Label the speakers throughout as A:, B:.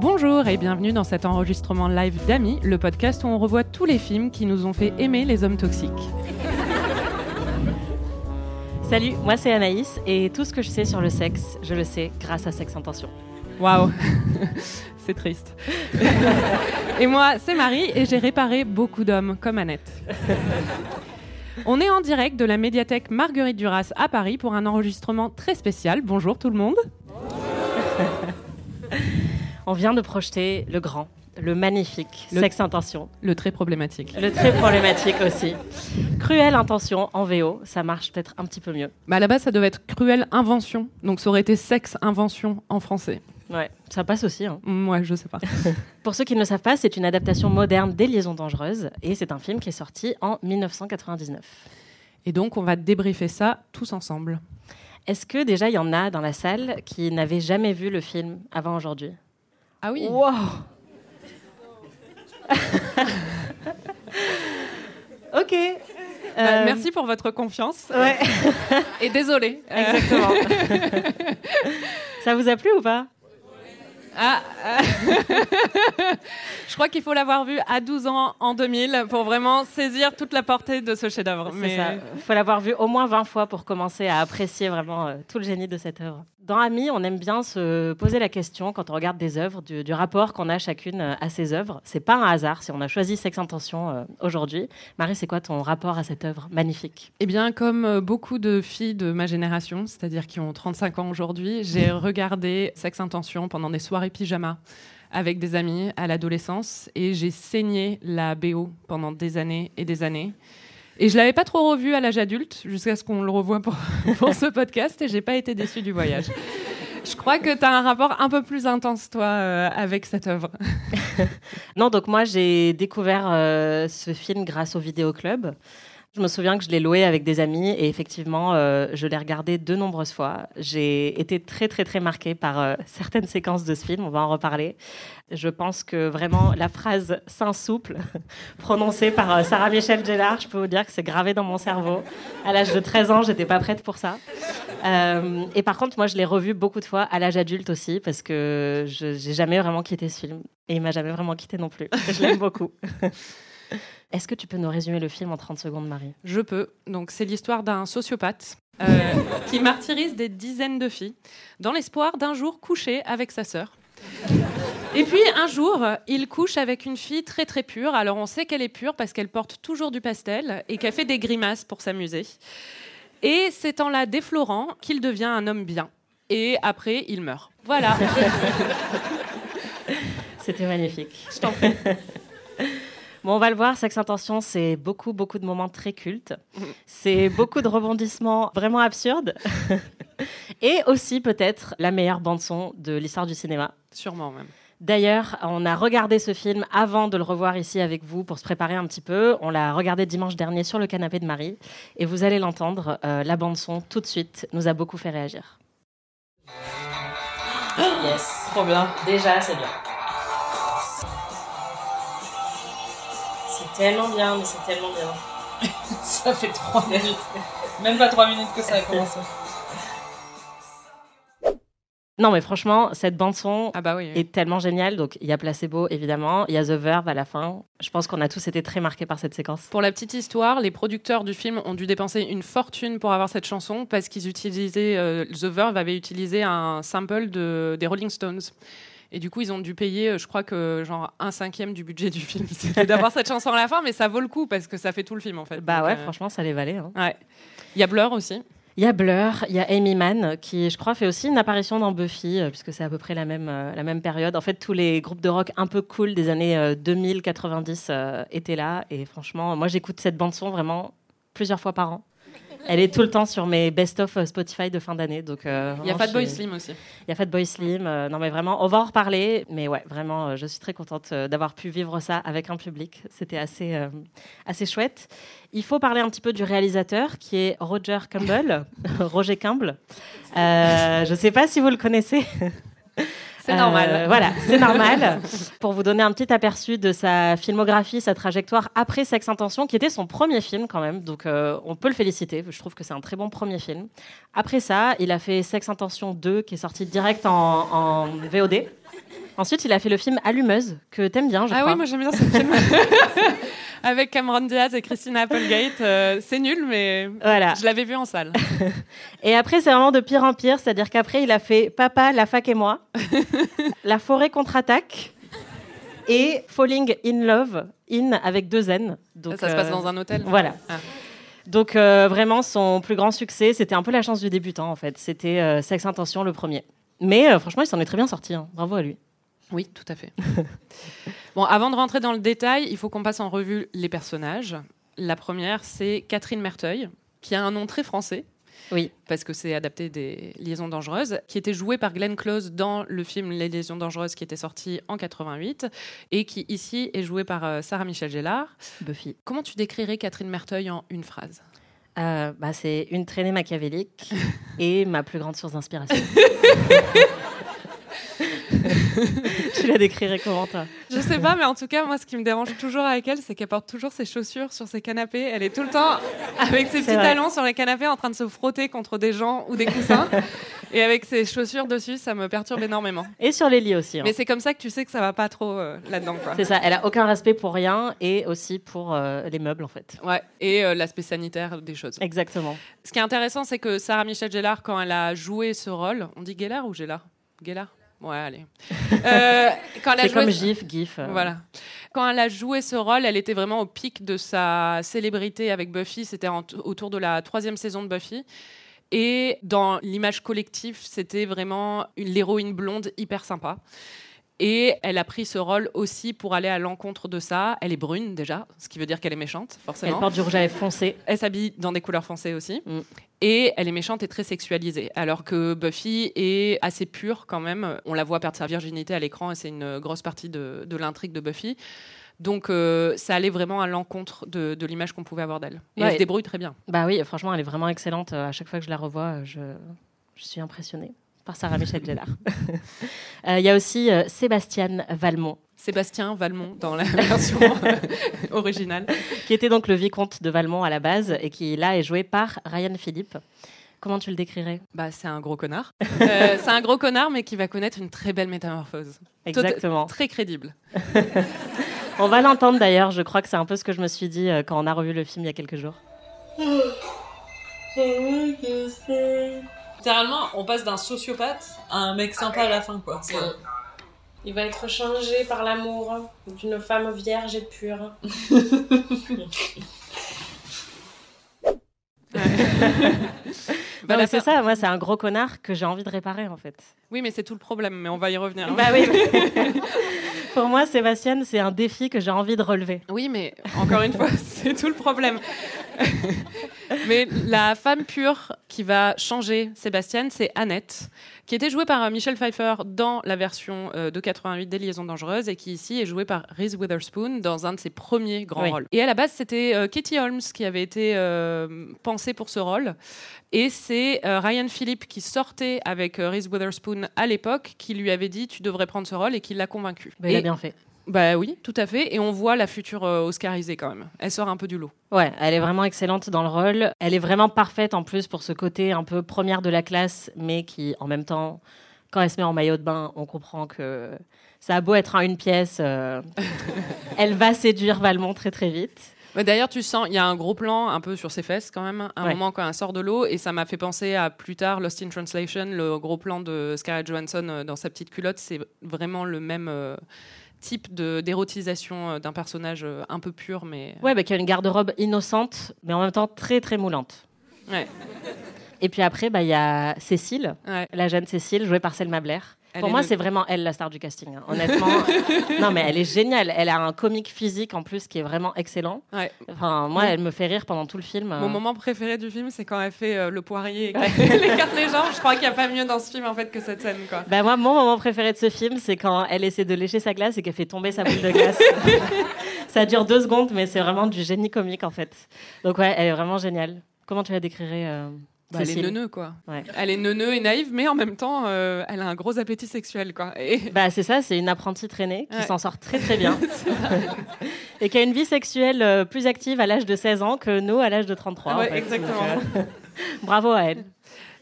A: Bonjour et bienvenue dans cet enregistrement live d'Amis, le podcast où on revoit tous les films qui nous ont fait aimer les hommes toxiques.
B: Salut, moi c'est Anaïs et tout ce que je sais sur le sexe, je le sais grâce à Sex Intention.
A: Waouh, c'est triste. et moi c'est Marie et j'ai réparé beaucoup d'hommes comme Annette. On est en direct de la médiathèque Marguerite Duras à Paris pour un enregistrement très spécial. Bonjour tout le monde.
B: On vient de projeter le grand, le magnifique
A: Le-
B: Sex Intention.
A: Le très problématique.
B: Le très problématique aussi. Cruelle intention en VO, ça marche peut-être un petit peu mieux.
A: Bah à la base ça devait être cruelle invention, donc ça aurait été sexe invention en français.
B: Ouais, ça passe aussi. hein.
A: Moi je sais pas.
B: Pour ceux qui ne le savent pas, c'est une adaptation moderne des Liaisons dangereuses et c'est un film qui est sorti en 1999.
A: Et donc on va débriefer ça tous ensemble.
B: Est-ce que déjà il y en a dans la salle qui n'avaient jamais vu le film avant aujourd'hui?
A: Ah oui.
B: Wow Ok.
A: Bah,
B: Euh,
A: merci pour votre confiance
B: Ouais,
A: et désolé.
B: Exactement. Ça vous a plu ou pas?
A: Ah, je crois qu'il faut l'avoir vu à 12 ans en 2000 pour vraiment saisir toute la portée de ce chef-d'œuvre.
B: Ça. Il faut l'avoir vu au moins 20 fois pour commencer à apprécier vraiment euh, tout le génie de cette œuvre. Dans Ami, on aime bien se poser la question quand on regarde des œuvres du, du rapport qu'on a chacune euh, à ces œuvres. C'est pas un hasard si on a choisi Sex Intention euh, aujourd'hui. Marie, c'est quoi ton rapport à cette œuvre magnifique?
A: Eh bien, comme euh, beaucoup de filles de ma génération, c'est-à-dire qui ont 35 ans aujourd'hui, j'ai regardé Sex Intention pendant des soirées pyjama avec des amis à l'adolescence et j'ai saigné la BO pendant des années et des années. Et je l'avais pas trop revu à l'âge adulte jusqu'à ce qu'on le revoie pour, ce podcast et j'ai pas été déçue du voyage. Je crois que tu as un rapport un peu plus intense, toi, euh, avec cette œuvre.
B: Non, donc moi j'ai découvert euh, ce film grâce au vidéoclub. Je me souviens que je l'ai loué avec des amis et effectivement, euh, je l'ai regardé de nombreuses fois. J'ai été très très très marquée par euh, certaines séquences de ce film, on va en reparler. Je pense que vraiment la phrase Saint souple prononcée par euh, Sarah Michelle Gellar, je peux vous dire que c'est gravé dans mon cerveau. À l'âge de 13 ans, j'étais pas prête pour ça. Et par contre, moi je l'ai revu beaucoup de fois à l'âge adulte aussi parce que je j'ai jamais vraiment quitté ce film et il m'a jamais vraiment quitté non plus. Je l'aime beaucoup. Est-ce que tu peux nous résumer le film en 30 secondes, Marie?
A: Je peux. Donc, c'est l'histoire d'un sociopathe euh, qui martyrise des dizaines de filles dans l'espoir d'un jour coucher avec sa sœur. Et puis un jour, il couche avec une fille très très pure. Alors on sait qu'elle est pure parce qu'elle porte toujours du pastel et qu'elle fait des grimaces pour s'amuser. Et c'est en la déflorant qu'il devient un homme bien. Et après, il meurt. Voilà.
B: C'était magnifique.
A: Je t'en prie.
B: Bon, on va le voir, Sex Intention, c'est beaucoup, beaucoup de moments très cultes. C'est beaucoup de rebondissements vraiment absurdes. Et aussi, peut-être, la meilleure bande-son de l'histoire du cinéma.
A: Sûrement même.
B: D'ailleurs, on a regardé ce film avant de le revoir ici avec vous pour se préparer un petit peu. On l'a regardé dimanche dernier sur le canapé de Marie. Et vous allez l'entendre, euh, la bande-son, tout de suite, nous a beaucoup fait réagir. Yes.
A: Trop bien.
B: Déjà, c'est bien. Tellement bien, mais c'est tellement bien.
C: Ça fait trois minutes. Même pas trois minutes que ça a commencé.
B: Non, mais franchement, cette bande-son
A: Ah bah oui. oui.
B: est tellement géniale. Donc, il y a Placebo, évidemment. Il y a The Verve à la fin. Je pense qu'on a tous été très marqués par cette séquence.
A: Pour la petite histoire, les producteurs du film ont dû dépenser une fortune pour avoir cette chanson parce qu'ils utilisaient, euh, The Verve avait utilisé un sample de, des Rolling Stones. Et du coup, ils ont dû payer, euh, je crois que genre un cinquième du budget du film, c'était d'avoir cette chanson à la fin, mais ça vaut le coup parce que ça fait tout le film en fait.
B: Bah
A: Donc,
B: ouais,
A: euh,
B: franchement, ça les valait. hein.
A: ouais. Il y a Blur aussi.
B: Il y a Blur, il y a Amy Mann, qui, je crois, fait aussi une apparition dans Buffy, euh, puisque c'est à peu près la même, euh, la même période. En fait, tous les groupes de rock un peu cool des années 2000-90 étaient là. Et franchement, moi, j'écoute cette bande-son vraiment plusieurs fois par an. Elle est tout le temps sur mes best-of euh, Spotify de fin d'année. Donc, euh,
A: Il y a Fatboy
B: suis-
A: Slim aussi.
B: Il y a Fatboy Slim. euh, non, mais vraiment, on va en reparler. Mais ouais, vraiment, euh, je suis très contente d'avoir pu vivre ça avec un public. C'était assez, assez chouette. Il faut parler un petit peu du réalisateur qui est Roger Campbell, Roger Campbell. Je ne sais pas si vous le connaissez.
A: C'est
B: Euh,
A: normal.
B: voilà, c'est normal. Pour vous donner un petit aperçu de sa filmographie, sa trajectoire après Sex Intention, qui était son premier film quand même. Donc euh, on peut le féliciter. Je trouve que c'est un très bon premier film. Après ça, il a fait Sex Intention 2, qui est sorti direct en, en VOD. Ensuite, il a fait le film Allumeuse, que t'aimes bien, je
A: ah
B: crois.
A: oui, moi j'aime bien ce film. Avec Cameron Diaz et Christina Applegate. Euh, c'est nul, mais
B: Voilà.
A: je l'avais vu en salle.
B: Et après, c'est vraiment de pire en pire, c'est-à-dire qu'après, il a fait Papa, la fac et moi, La forêt contre-attaque et Falling in Love, in avec deux N. Donc,
A: ça se passe
B: euh,
A: dans un hôtel.
B: Voilà.
A: Ah.
B: Donc euh, vraiment, son plus grand succès, c'était un peu la chance du débutant en fait. C'était euh, Sex Intention le premier. Mais euh, franchement, il s'en est très bien sorti. hein. Bravo à lui.
A: Oui, tout à fait. bon, avant de rentrer dans le détail, il faut qu'on passe en revue les personnages. La première, c'est Catherine Merteuil, qui a un nom très français.
B: Oui.
A: Parce que c'est adapté des Liaisons dangereuses, qui était jouée par Glenn Close dans le film Les Liaisons dangereuses qui était sorti en 88, et qui ici est jouée par euh, Sarah Michel Gellar.
B: Buffy.
A: Comment tu décrirais Catherine Merteuil en une phrase?
B: Euh, bah, c'est une traînée machiavélique et ma plus grande source d'inspiration. la décrirais comment toi
A: Je sais pas, mais en tout cas, moi, ce qui me dérange toujours avec elle, c'est qu'elle porte toujours ses chaussures sur ses canapés. Elle est tout le temps avec ses petits
B: vrai.
A: talons sur les canapés en train de se frotter contre des gens ou des coussins. Et avec ses chaussures dessus, ça me perturbe énormément.
B: Et sur les lits aussi. hein.
A: Mais c'est comme ça que tu sais que ça va pas trop euh, là-dedans.
B: C'est ça, elle a aucun respect pour rien et aussi pour euh, les meubles en fait.
A: Ouais, et euh, l'aspect sanitaire des choses.
B: Exactement.
A: Ce qui est intéressant, c'est que Sarah Michelle Gellar, quand elle a joué ce rôle, on dit Gellar ou Gellar? Gellar? Ouais, allez. Euh, quand elle a
B: C'est
A: joué
B: comme GIF, GIF. euh,
A: Voilà. Quand elle a joué ce rôle, elle était vraiment au pic de sa célébrité avec Buffy. C'était autour de la troisième saison de Buffy. Et dans l'image collective, c'était vraiment une- l'héroïne blonde hyper sympa. Et elle a pris ce rôle aussi pour aller à l'encontre de ça. Elle est brune déjà, ce qui veut dire qu'elle est méchante,
B: Elle
A: forcément.
B: porte du rouge à lèvres foncé.
A: Elle s'habille dans des couleurs foncées aussi.
B: Mm.
A: Et elle est méchante et très sexualisée. Alors que Buffy est assez pure quand même. On la voit perdre sa virginité à l'écran et c'est une grosse partie de, de l'intrigue de Buffy. Donc euh, ça allait vraiment à l'encontre de, de l'image qu'on pouvait avoir d'elle. Et
B: Ouais.
A: elle se débrouille très bien.
B: Bah oui, franchement, elle est vraiment excellente. À chaque fois que je la revois, je, je suis impressionnée par Sarah Michelle Gellar. Euh, Il y a aussi euh, Sébastien Valmont,
A: Sébastien Valmont dans la version originale.
B: qui était donc le vicomte de Valmont à la base et qui là est joué par Ryan Philippe. Comment tu le décrirais?
A: Bah, c'est un gros connard. Euh, c'est un gros connard, mais qui va connaître une très belle métamorphose. Tot-
B: Exactement.
A: Très crédible.
B: On va l'entendre d'ailleurs. Je crois que c'est un peu ce que je me suis dit euh, quand on a revu le film il y a quelques jours.
C: Littéralement, on passe d'un sociopathe à un mec sympa à la fin, quoi. C'est-
D: Il va être changé par l'amour d'une femme vierge et pure.
A: Bah,
B: Non,
A: la
B: mais c'est ça. Moi, c'est un gros connard que j'ai envie de réparer en fait.
A: Oui, mais c'est tout le problème, mais on va y revenir.
B: Bah oui. Pour moi, Sébastien, c'est un défi que j'ai envie de relever.
A: Oui, mais encore une fois, c'est tout le problème. mais la femme pure qui va changer Sébastien, c'est Annette, qui était jouée par euh, Michelle Pfeiffer dans la version euh, de 88 des Liaisons dangereuses et qui ici est jouée par Reese Witherspoon dans un de ses premiers grands
B: Oui.
A: rôles. Et à la base, c'était euh, Katie Holmes qui avait été euh, pensée pour ce rôle. Et c'est Ryan Philippe qui sortait avec Reese Witherspoon à l'époque qui lui avait dit tu devrais prendre ce rôle et qui l'a convaincu.
B: Bah, il a bien fait.
A: Bah oui, tout à fait. Et on voit la future euh, Oscarisée quand même. Elle sort un peu du lot.
B: Ouais, elle est vraiment excellente dans le rôle. Elle est vraiment parfaite en plus pour ce côté un peu première de la classe, mais qui en même temps, quand elle se met en maillot de bain, on comprend que ça a beau être en une pièce, euh, elle va séduire Valmont très très vite.
A: Mais D'ailleurs, tu sens, il y a un gros plan un peu sur ses fesses quand même, un
B: Ouais.
A: moment quand elle sort de l'eau, et ça m'a fait penser à plus tard Lost in Translation, le gros plan de Scarlett Johansson euh, dans sa petite culotte. C'est vraiment le même euh, type de- d'érotisation euh, d'un personnage euh, un peu pur, mais
B: Ouais, bah, qui a une garde-robe innocente, mais en même temps très très moulante.
A: ouais.
B: Et puis après, bah, il y a Cécile,
A: ouais.
B: la jeune Cécile, jouée par Selma Blair.
A: Elle
B: Pour moi,
A: le-
B: c'est vraiment elle la star du casting. hein. Honnêtement, non mais elle est géniale. Elle a un comique physique en plus qui est vraiment excellent.
A: Ouais.
B: Enfin, moi, elle me fait rire pendant tout le film.
A: Mon moment préféré du film, c'est quand elle fait euh, le poirier et qu'elle écarte les jambes. Je crois qu'il n'y a pas mieux dans ce film en fait que cette scène, quoi.
B: Bah moi, mon moment préféré de ce film, c'est quand elle essaie de lécher sa glace et qu'elle fait tomber sa boule de glace. Ça dure deux secondes, mais c'est vraiment du génie comique en fait. Donc ouais, elle est vraiment géniale. Comment tu la décrirais euh,
A: Bah, elle est neuneux, quoi.
B: Ouais.
A: Elle est neuneux et naïve, mais en même temps, euh, elle a un gros appétit sexuel, quoi. Et
B: Bah c'est ça, c'est une apprentie traînée qui
A: Ouais.
B: s'en sort très très bien et qui a une vie sexuelle euh, plus active à l'âge de 16 ans que nous à l'âge de 33. en
A: Ouais,
B: fait.
A: exactement.
B: Euh, Bravo à elle.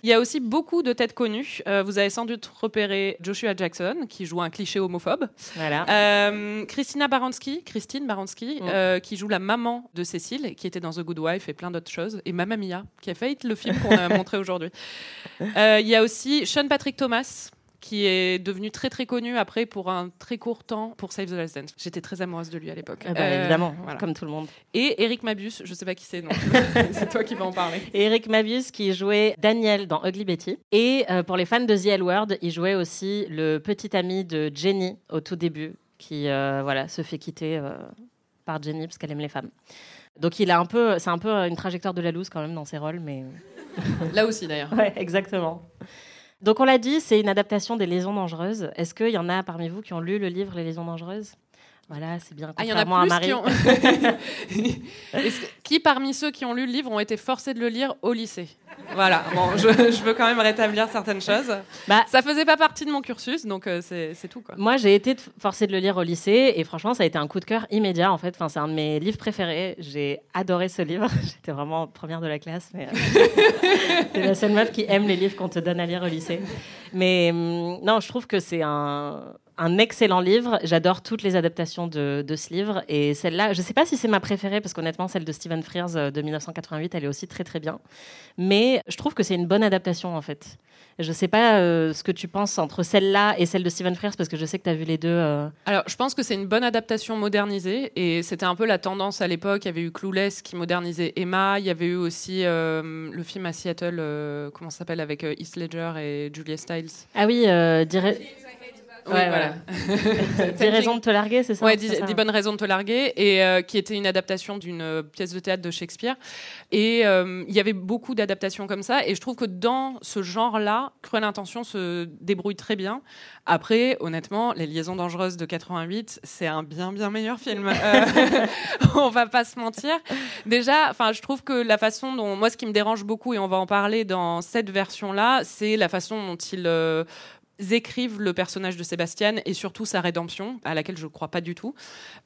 A: Il y a aussi beaucoup de têtes connues. Euh, vous avez sans doute repéré Joshua Jackson, qui joue un cliché homophobe.
B: Voilà.
A: Euh, Christina Baranski, Christine Baranski,
B: Mm.
A: euh, qui joue la maman de Cécile, qui était dans The Good Wife et plein d'autres choses. Et Mamma Mia, qui a failli le film qu'on a montré aujourd'hui. Il y a aussi Sean Patrick Thomas, qui est devenu très très connu après pour un très court temps pour Save the Last Dance. J'étais très amoureuse de lui à l'époque.
B: Eh ben,
A: Euh,
B: évidemment,
A: voilà.
B: comme tout le monde.
A: Et Eric Mabus, je sais pas qui c'est, non. c'est toi qui vas en parler.
B: Eric Mabius qui jouait Daniel dans Ugly Betty. Et euh, pour les fans de The L Word, il jouait aussi le petit ami de Jenny au tout début, qui euh, voilà, se fait quitter euh, par Jenny parce qu'elle aime les femmes. Donc il a un peu, c'est un peu une trajectoire de la loose quand même dans ses rôles, mais
A: Là aussi d'ailleurs.
B: ouais, exactement. Donc on l'a dit, c'est une adaptation des Liaisons dangereuses. Est-ce qu'il y en a parmi vous qui ont lu le livre Les Liaisons dangereuses? Voilà, c'est bien.
A: Ah, il y en a
B: à
A: plus
B: Marie.
A: qui ont... Est-ce que- qui parmi ceux qui ont lu le livre ont été forcés de le lire au lycée? Voilà, bon, je, je veux quand même rétablir certaines choses.
B: Bah,
A: Ça faisait pas partie de mon cursus, donc euh, c'est tout. Quoi.
B: Moi, j'ai été forcée de le lire au lycée et franchement, ça a été un coup de cœur immédiat. En fait, enfin, c'est un de mes livres préférés. J'ai adoré ce livre. J'étais vraiment première de la classe, mais euh, c'est la seule meuf qui aime les livres qu'on te donne à lire au lycée. Mais hum, non, je trouve que c'est un, un excellent livre. J'adore toutes les adaptations de, de ce livre et celle-là, je sais pas si c'est ma préférée parce qu'honnêtement, celle de Stephen Frears euh, de 1988, elle est aussi très très bien. Mais je trouve que c'est une bonne adaptation en fait. Je sais pas euh, ce que tu penses entre celle-là et celle de Stephen Frears parce que je sais que tu as vu les deux. euh,
A: Alors, je pense que c'est une bonne adaptation modernisée et c'était un peu la tendance à l'époque. Il y avait eu Clueless qui modernisait Emma. Il y avait eu aussi euh, le film à Seattle, comment ça s'appelle, avec Heath Ledger et Julia Stiles.
B: Ah oui, ra-
A: Oui,
B: Ouais,
A: voilà.
B: dix raisons de te larguer, c'est ça
A: Ouais, dix, dix bonnes raisons de te larguer, et euh, qui était une adaptation d'une euh, pièce de théâtre de Shakespeare. Et euh, il y avait beaucoup d'adaptations comme ça, et je trouve que dans ce genre-là, Cruelle Intention se débrouille très bien. Après, honnêtement, Les Liaisons dangereuses de 88, c'est un bien bien meilleur film. On va pas se mentir. Déjà, enfin, je trouve que la façon dont moi, ce qui me dérange beaucoup, et on va en parler dans cette version-là, c'est la façon dont il écrivent le personnage de Sébastien et surtout sa rédemption, à laquelle je ne crois pas du tout.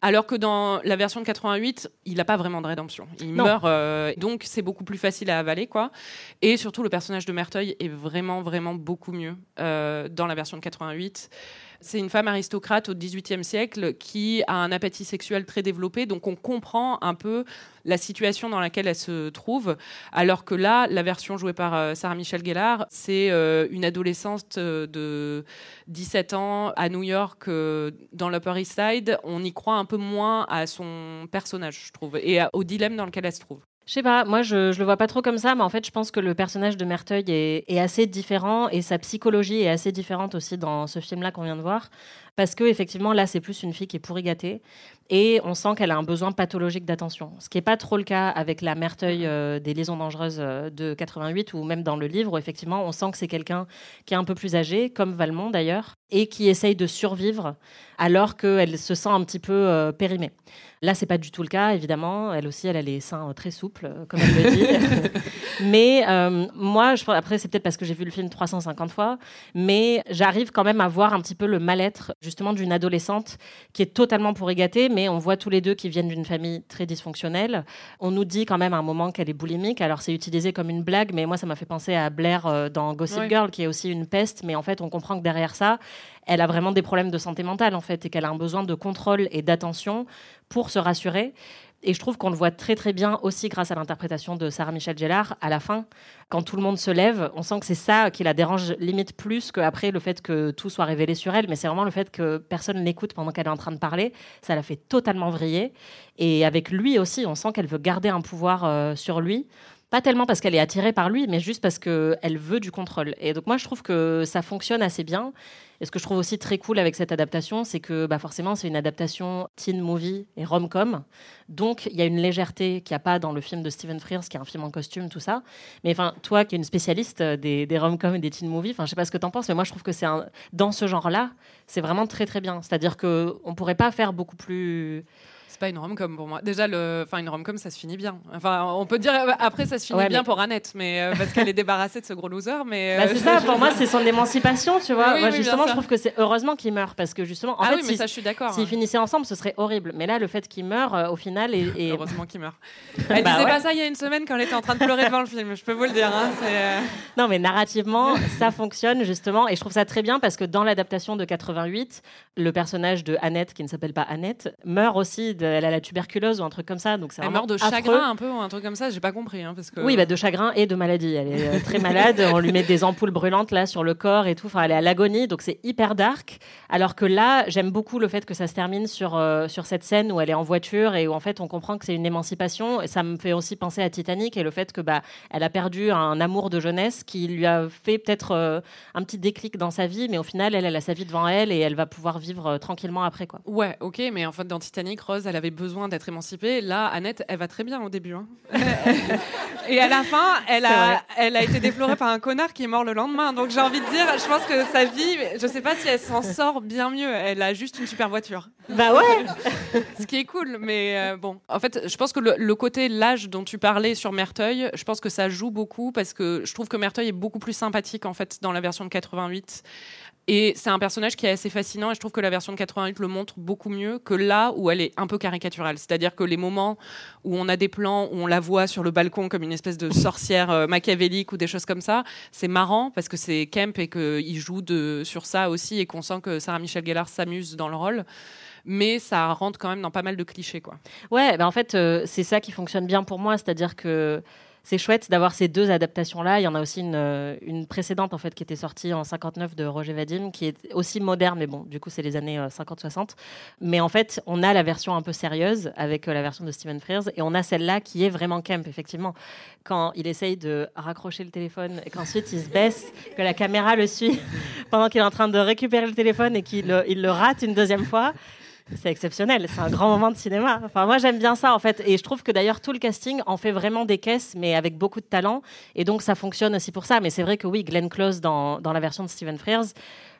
A: Alors que dans la version de 88, il n'a pas vraiment de rédemption. Il
B: Non.
A: meurt, euh, donc c'est beaucoup plus facile à avaler, quoi. Et surtout, le personnage de Merteuil est vraiment, vraiment beaucoup mieux euh, dans la version de 88. C'est une femme aristocrate au XVIIIe siècle qui a un appétit sexuel très développé, donc on comprend un peu la situation dans laquelle elle se trouve. Alors que là, la version jouée par euh, Sarah Michelle Gellar, c'est euh, une adolescente euh, de 17 ans à New York, dans l'Upper East Side. On y croit un peu moins à son personnage, je trouve, et au dilemme dans lequel elle se trouve.
B: Je sais pas, moi je, je le vois pas trop comme ça, mais en fait je pense que le personnage de Merteuil est, est assez différent et sa psychologie est assez différente aussi dans ce film-là qu'on vient de voir. Parce que effectivement là c'est plus une fille qui est pourri gâtée et on sent qu'elle a un besoin pathologique d'attention. Ce qui n'est pas trop le cas avec la Merteuil euh, des liaisons dangereuses euh, de 88 ou même dans le livre où effectivement on sent que c'est quelqu'un qui est un peu plus âgé, comme Valmont d'ailleurs, et qui essaye de survivre alors qu'elle se sent un petit peu euh, périmée. Là, c'est pas du tout le cas, évidemment. Elle aussi, elle a les seins très souples, comme elle le dit. mais moi, je, après, c'est peut-être parce que j'ai vu le film 350 fois, mais j'arrive quand même à voir un petit peu le mal-être, justement, d'une adolescente qui est totalement pourri gâtée, mais on voit tous les deux qui viennent d'une famille très dysfonctionnelle. On nous dit quand même à un moment qu'elle est boulimique. Alors, c'est utilisé comme une blague, mais moi, ça m'a fait penser à Blair euh, dans Gossip. Girl, qui est aussi une peste, mais en fait, on comprend que derrière ça, elle a vraiment des problèmes de santé mentale, en fait, et qu'elle a un besoin de contrôle et d'attention pour se rassurer. Et je trouve qu'on le voit très très bien aussi grâce à l'interprétation de Sarah Michelle Gellar à la fin. Quand tout le monde se lève, on sent que c'est ça qui la dérange limite plus qu'après le fait que tout soit révélé sur elle. Mais c'est vraiment le fait que personne l'écoute pendant qu'elle est en train de parler. Ça la fait totalement vriller. Et avec lui aussi, on sent qu'elle veut garder un pouvoir euh, sur lui. Pas tellement parce qu'elle est attirée par lui, mais juste parce qu'elle veut du contrôle. Et donc moi, je trouve que ça fonctionne assez bien. Et ce que je trouve aussi très cool avec cette adaptation, c'est que bah, forcément, c'est une adaptation teen movie et rom-com. Donc, il y a une légèreté qu'il n'y a pas dans le film de Stephen Frears, qui est un film en costume, tout ça. Mais enfin, toi qui es une spécialiste des, des rom-com et des teen movies, enfin, je sais pas ce que tu en penses, mais moi, je trouve que c'est dans ce genre-là, c'est vraiment très très bien. C'est-à-dire qu'on ne pourrait pas faire beaucoup plus
A: pas une rom-com pour moi. Déjà, le... enfin, une rom-com, ça se finit bien. Enfin, on peut dire euh, après, ça se finit
B: Ouais,
A: bien
B: mais-
A: pour Annette, mais euh, parce qu'elle est débarrassée de ce gros loser. Mais
B: Bah,
A: euh,
B: c'est ça, pour moi, c'est son émancipation, tu vois.
A: Oui,
B: Moi,
A: oui,
B: justement, je trouve que c'est heureusement qu'il meurt parce que justement, en
A: ah
B: fait,
A: oui, mais
B: si-
A: ça, je suis d'accord.
B: s'ils
A: hein.
B: finissaient ensemble, ce serait horrible. Mais là, le fait qu'il meure, euh, au final, et, et-
A: Heureusement qu'il meurt. Elle
B: Bah
A: disait
B: ouais.
A: pas ça il y a une semaine quand elle était en train de pleurer devant le film. Je peux vous le dire. hein, euh,
B: non, mais narrativement, ça fonctionne justement, et je trouve ça très bien parce que dans l'adaptation de 88, le personnage de Annette, qui ne s'appelle pas Annette, meurt aussi. De, elle a la tuberculose ou un truc comme ça, donc c'est
A: Elle meurt de
B: affreux.
A: chagrin un peu ou un truc comme ça. J'ai pas compris. hein, parce que...
B: Oui, bah, de chagrin et de maladie. Elle est euh, très malade. On lui met des ampoules brûlantes là sur le corps et tout. Enfin, elle est à l'agonie, donc c'est hyper dark. Alors que là, j'aime beaucoup le fait que ça se termine sur euh, sur cette scène où elle est en voiture et où en fait on comprend que c'est une émancipation. Et ça me fait aussi penser à Titanic et le fait que bah elle a perdu un amour de jeunesse qui lui a fait peut-être euh, un petit déclic dans sa vie, mais au final, elle, elle a sa vie devant elle et elle va pouvoir vivre euh, tranquillement après quoi.
A: Ouais, ok, mais en fait, dans Titanic, Rose, elle avait besoin d'être émancipée. Là, Annette, elle va très bien au début. hein. Et à la fin, elle a, elle a été déflorée par un connard qui est mort le lendemain. Donc j'ai envie de dire, je pense que sa vie, je sais pas si elle s'en sort bien mieux. Elle a juste une super voiture.
B: Bah ouais.
A: Ce qui est cool, mais euh, bon. En fait, je pense que le, le côté l'âge dont tu parlais sur Merteuil, je pense que ça joue beaucoup parce que je trouve que Merteuil est beaucoup plus sympathique en fait dans la version de 88. Et c'est un personnage qui est assez fascinant et je trouve que la version de 88 le montre beaucoup mieux que là où elle est un peu caricaturale. C'est-à-dire que les moments où on a des plans où on la voit sur le balcon comme une espèce de sorcière euh, machiavélique ou des choses comme ça, c'est marrant parce que c'est Kemp et qu'il joue sur ça aussi et qu'on sent que Sarah Michelle Gellar s'amuse dans le rôle. Mais ça rentre quand même dans pas mal de clichés, quoi.
B: Ouais, bah en fait, euh, c'est ça qui fonctionne bien pour moi, c'est-à-dire que c'est chouette d'avoir ces deux adaptations-là. Il y en a aussi une, euh, précédente en fait qui était sortie en 59 de Roger Vadim, qui est aussi moderne, mais bon, du coup c'est les années euh, 50-60. Mais en fait, on a la version un peu sérieuse avec euh, la version de Stephen Frears, et on a celle-là qui est vraiment camp, effectivement. Quand il essaye de raccrocher le téléphone et qu'ensuite il se baisse, que la caméra le suit pendant qu'il est en train de récupérer le téléphone et qu'il euh, il le rate une deuxième fois. C'est exceptionnel, c'est un grand moment de cinéma. Enfin, moi j'aime bien ça en fait, et je trouve que d'ailleurs tout le casting en fait vraiment des caisses, mais avec beaucoup de talent, et donc ça fonctionne aussi pour ça. Mais c'est vrai que oui, Glenn Close dans, dans la version de Stephen Frears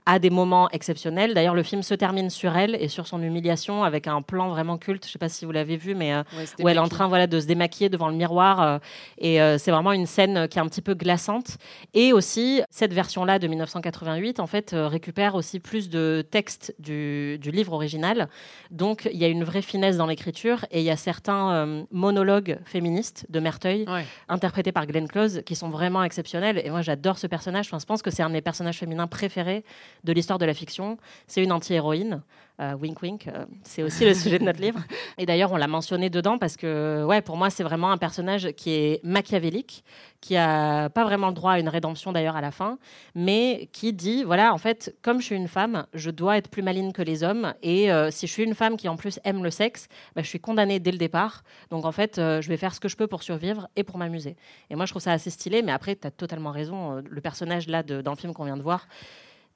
B: a des moments exceptionnels. D'ailleurs, le film se termine sur elle et sur son humiliation avec un plan vraiment culte. Je sais pas si vous l'avez vu, mais euh, où elle est en train voilà, de se démaquiller devant le miroir. euh, et euh, c'est vraiment une scène qui est un petit peu glaçante. Et aussi, cette version-là de 1988, en fait, récupère aussi plus de texte du, du livre original. Donc, il y a une vraie finesse dans l'écriture et il y a certains monologues féministes de Merteuil
A: Ouais.
B: interprétés par Glenn Close qui sont vraiment exceptionnels. Et moi, j'adore ce personnage. Enfin, je pense que c'est un de mes personnages féminins préférés de l'histoire de la fiction. C'est une anti-héroïne. Euh, wink wink, euh, c'est aussi le sujet de notre livre. Et d'ailleurs, on l'a mentionné dedans parce que, ouais, pour moi, c'est vraiment un personnage qui est machiavélique, qui a pas vraiment le droit à une rédemption d'ailleurs à la fin, mais qui dit, voilà, en fait, comme je suis une femme, je dois être plus maligne que les hommes. Et euh, si je suis une femme qui en plus aime le sexe, bah, je suis condamnée dès le départ. Donc en fait, je vais faire ce que je peux pour survivre et pour m'amuser. Et moi, je trouve ça assez stylé. Mais après, tu as totalement raison. Le personnage là dans le film qu'on vient de voir.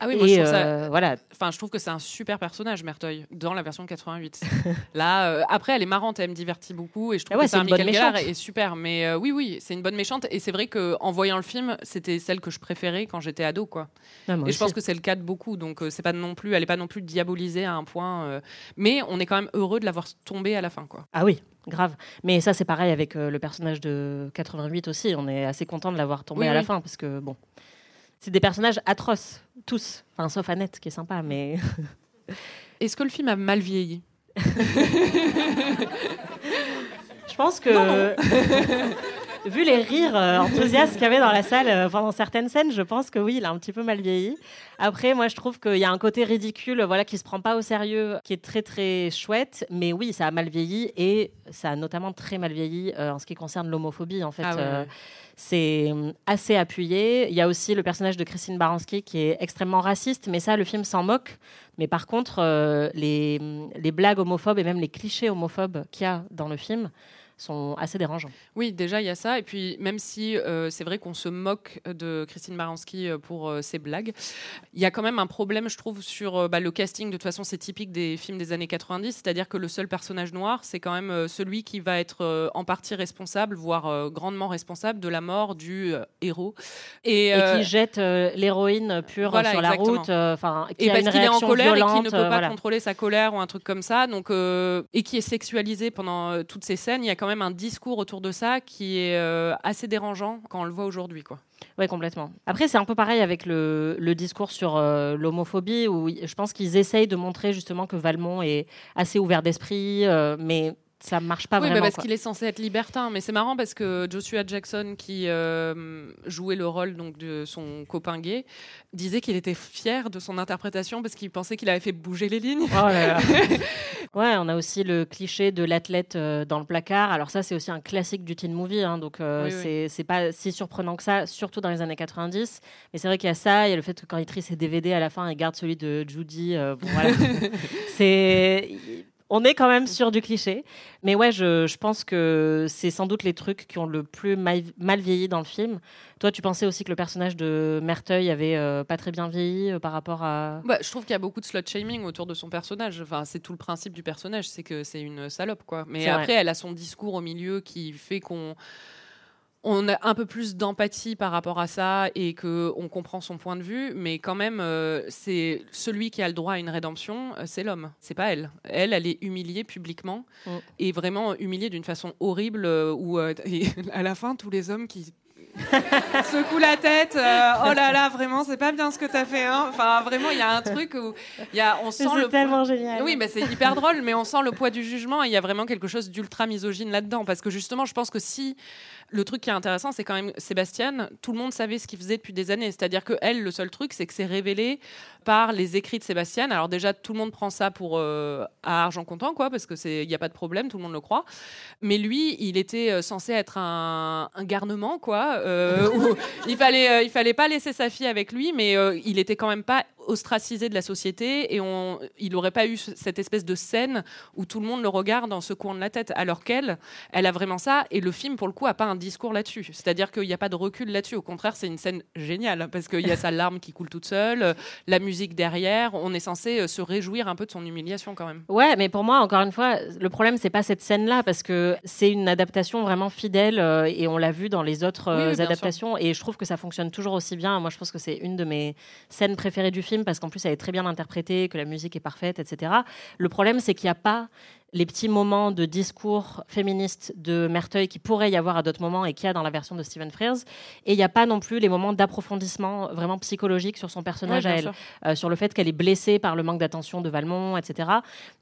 A: Ah oui, moi,
B: et
A: je trouve ça
B: euh, voilà,
A: Enfin, je trouve que c'est un super personnage, Merteuil, dans la version 88. Là, euh, après, elle est marrante, elle me divertit beaucoup, et je trouve
B: Ah ouais,
A: que
B: c'est
A: un
B: une bonne
A: Michael
B: méchante.
A: est super. Mais euh, oui, oui, c'est une bonne méchante, et c'est vrai que en voyant le film, c'était celle que je préférais quand j'étais ado, quoi.
B: Moi
A: Et je pense que c'est le cas de beaucoup, donc c'est pas non plus, elle est pas non plus diabolisée à un point. mais on est quand même heureux de l'avoir tombée à la fin, quoi.
B: Ah oui, grave. Mais ça, c'est pareil avec euh, le personnage de 88 aussi. On est assez content de l'avoir tombé
A: Oui,
B: à la fin parce que, bon, c'est des personnages atroces, tous. Enfin, sauf Annette qui est sympa, mais.
A: Est-ce que le film a mal vieilli?
B: Je pense que. Vu les rires euh, enthousiastes qu'il y avait dans la salle euh, pendant certaines scènes, je pense que oui, il a un petit peu mal vieilli. Après, moi, je trouve qu'il y a un côté ridicule, voilà, qui se prend pas au sérieux, qui est très très chouette. Mais oui, ça a mal vieilli et ça a notamment très mal vieilli euh, en ce qui concerne l'homophobie. En fait,
A: Ah ouais,
B: c'est hum, assez appuyé. Il y a aussi le personnage de Christine Baranski qui est extrêmement raciste, mais ça, le film s'en moque. Mais par contre, les, les blagues homophobes et même les clichés homophobes qu'il y a dans le film sont assez dérangeants.
A: Oui, déjà il y a ça. Et puis même si euh, c'est vrai qu'on se moque de Christine Baranski euh, pour euh, ses blagues, il y a quand même un problème, je trouve, sur euh, bah, le casting. De toute façon, c'est typique des films des années 90, c'est-à-dire que le seul personnage noir, c'est quand même celui qui va être en partie responsable, voire grandement responsable de la mort du héros. Et,
B: Et qui jette l'héroïne pure
A: voilà,
B: sur la route, enfin, qui
A: et
B: a
A: parce qu'il est en colère et qu'il ne peut pas
B: voilà.
A: contrôler sa colère ou un truc comme ça, donc et qui est sexualisé pendant toutes ces scènes, il y a quand même un discours autour de ça qui est euh, assez dérangeant quand on le voit aujourd'hui, quoi.
B: Oui, complètement. Après, c'est un peu pareil avec le, discours sur euh, l'homophobie, où je pense qu'ils essayent de montrer justement que Valmont est assez ouvert d'esprit, euh, mais ça marche pas
A: oui, bah
B: vraiment.
A: parce
B: quoi.
A: qu'il est censé être libertin, mais c'est marrant parce que Joshua Jackson, qui euh, jouait le rôle donc de son copain gay, disait qu'il était fier de son interprétation parce qu'il pensait qu'il avait fait bouger les lignes.
B: Oh là là. ouais, on a aussi le cliché de l'athlète euh, dans le placard. Alors ça, c'est aussi un classique du teen movie, hein, donc euh,
A: Oui, oui.
B: c'est c'est pas si surprenant que ça, surtout dans les années 90. Mais c'est vrai qu'il y a ça, il y a le fait que quand il trie ses DVD à la fin, il garde celui de Judy. euh, bon, voilà. c'est on est quand même sur du cliché. Mais ouais, je, je pense que c'est sans doute les trucs qui ont le plus mal, mal vieilli dans le film. Toi, tu pensais aussi que le personnage de Merteuil avait euh, pas très bien vieilli euh, par rapport à.
A: Bah, je trouve qu'il y a beaucoup de slut shaming autour de son personnage. Enfin, c'est tout le principe du personnage, c'est que c'est une salope, quoi. Mais
B: vrai.
A: après, elle a son discours au milieu qui fait qu'on on a un peu plus d'empathie par rapport à ça et que on comprend son point de vue. Mais quand même, euh, c'est celui qui a le droit à une rédemption, euh, c'est l'homme. C'est pas elle. Elle, elle est humiliée publiquement
B: Mm.
A: et vraiment humiliée d'une façon horrible. euh, où et à la fin, tous les hommes qui secouent la tête. euh, oh là là, vraiment, c'est pas bien ce que t'as fait. Hein. Enfin, vraiment, il y a un truc où il y a, on sent
B: C'est
A: le
B: tellement génial.
A: oui, mais c'est hyper drôle, mais on sent le poids du jugement et il y a vraiment quelque chose d'ultra misogyne là-dedans. Parce que justement, je pense que si. Le truc qui est intéressant, c'est quand même Sébastien, tout le monde savait ce qu'il faisait depuis des années. C'est-à-dire que elle, le seul truc, c'est que c'est révélé par les écrits de Sébastien. Alors déjà, tout le monde prend ça pour euh, à argent comptant, quoi, parce que c'est il n'y a pas de problème, tout le monde le croit. Mais lui, il était euh, censé être un, un garnement, quoi. Euh, il fallait, euh, il fallait pas laisser sa fille avec lui, mais euh, il était quand même pas ostracisé de la société et on, il n'aurait pas eu ce- cette espèce de scène où tout le monde le regarde en secouant de la tête, alors qu'elle, elle a vraiment ça. Et le film, pour le coup, a pas un discours là-dessus. C'est-à-dire qu'il n'y a pas de recul là-dessus. Au contraire, c'est une scène géniale parce qu'il y a sa larme qui coule toute seule, la musique derrière. On est censé euh, se réjouir un peu de son humiliation quand même.
B: Ouais, mais pour moi, encore une fois, le problème, c'est pas cette scène-là, parce que c'est une adaptation vraiment fidèle, euh, et on l'a vu dans les autres
A: Oui,
B: euh, adaptations, et je trouve que ça fonctionne toujours aussi bien. Moi, je pense que c'est une de mes scènes préférées du parce qu'en plus, elle est très bien interprétée, que la musique est parfaite, etc. Le problème, c'est qu'il n'y a pas les petits moments de discours féministe de Merteuil qui pourrait y avoir à d'autres moments et qu'il y a dans la version de Stephen Frears. Et il n'y a pas non plus les moments d'approfondissement vraiment psychologique sur son personnage
A: Ouais,
B: à elle euh, sur le fait qu'elle est blessée par le manque d'attention de Valmont, etc.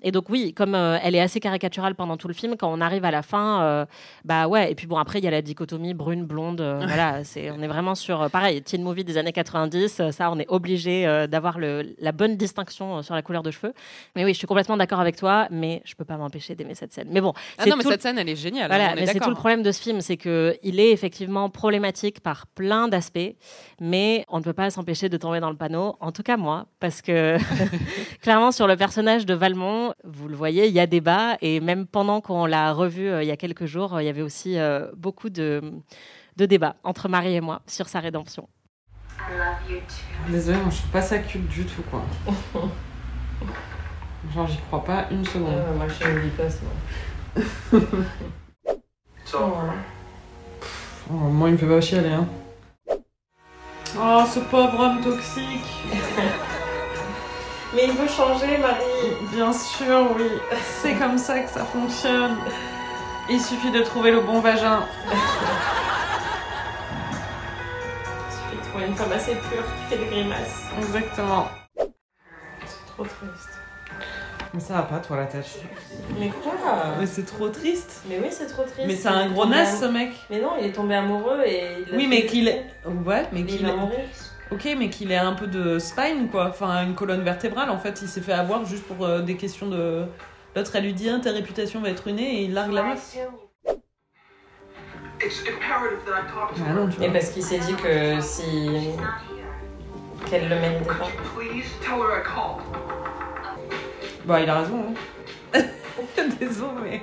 B: Et donc oui, comme euh, elle est assez caricaturale pendant tout le film, quand on arrive à la fin, euh, bah ouais. Et puis bon, après il y a la dichotomie brune blonde. voilà, c'est on est vraiment sur pareil teen movie des années 90. euh, ça, on est obligé d'avoir la bonne distinction sur la couleur de cheveux. Mais oui, je suis complètement d'accord avec toi, mais je peux pas m'empêcher d'aimer cette scène. Mais bon,
A: Ah
B: c'est
A: non, mais
B: tout le-
A: cette scène, elle est géniale.
B: voilà, mais c'est tout le problème de ce film, c'est que il est effectivement problématique par plein d'aspects, mais on ne peut pas s'empêcher de tomber dans le panneau. En tout cas moi, parce que clairement sur le personnage de Valmont, vous le voyez, il y a débat et même pendant qu'on l'a revu euh, il y a quelques jours, euh, il y avait aussi euh, beaucoup de de débats entre Marie et moi sur sa rédemption.
A: Désolée, moi je suis pas ça culte du tout, quoi. Genre, j'y crois pas une seconde.
C: moi je ne dis pas ça.
A: Oh, moi, il me fait pas chialer, hein. Oh, ce pauvre homme toxique.
D: Mais il veut changer, Marie.
A: Bien sûr, oui. C'est comme ça que ça fonctionne. Il suffit de trouver le bon vagin.
D: Il suffit de trouver une femme assez pure qui fait des grimaces.
A: Exactement.
D: Trop triste.
A: Mais ça va pas, toi, la tête.
D: Mais quoi
A: Mais c'est trop triste.
D: Mais oui, c'est trop triste.
A: Mais c'est un gros naze, ce mec.
D: Mais non, il est tombé amoureux et il
A: Oui, mais qu'il. Ouais, mais qu'il est. Ok, mais qu'il ait un peu de spine, quoi. Enfin, une colonne vertébrale, en fait. Il s'est fait avoir juste pour euh, des questions de. L'autre, elle lui dit, hein, ta réputation va être ruinée, et il largue la meuf. Ah non, tu vois.
D: Et parce qu'il s'est dit que si. qu'elle le méritait pas.
A: Bah, il a raison, hein. Désolé, mais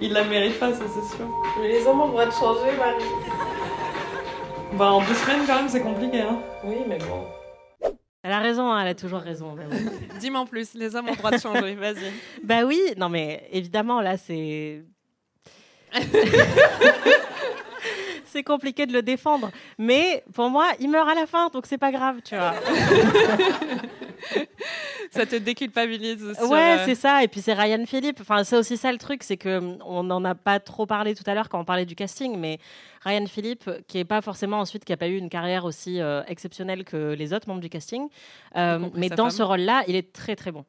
A: il la mérite pas, ça c'est sûr.
D: Mais les hommes ont le droit de changer, Marie.
A: Bah en deux semaines quand même c'est compliqué hein.
D: Oui, mais bon.
B: Elle a raison, hein, elle a toujours raison.
A: Dis-moi en plus, les hommes ont le droit de changer, vas-y.
B: bah oui, non mais évidemment là c'est c'est compliqué de le défendre, mais pour moi il meurt à la fin donc c'est pas grave, tu vois.
A: Ça te déculpabilise. sur,
B: Ouais,
A: euh,
B: c'est ça. Et puis c'est Ryan Philippe. Enfin, c'est aussi ça le truc, c'est que hum, on n'en a pas trop parlé tout à l'heure quand on parlait du casting, mais Ryan Philippe, qui est pas forcément ensuite, qui a pas eu une carrière aussi euh, exceptionnelle que les autres membres du casting, euh, mais dans
A: femme.
B: ce rôle-là, il est très très bon.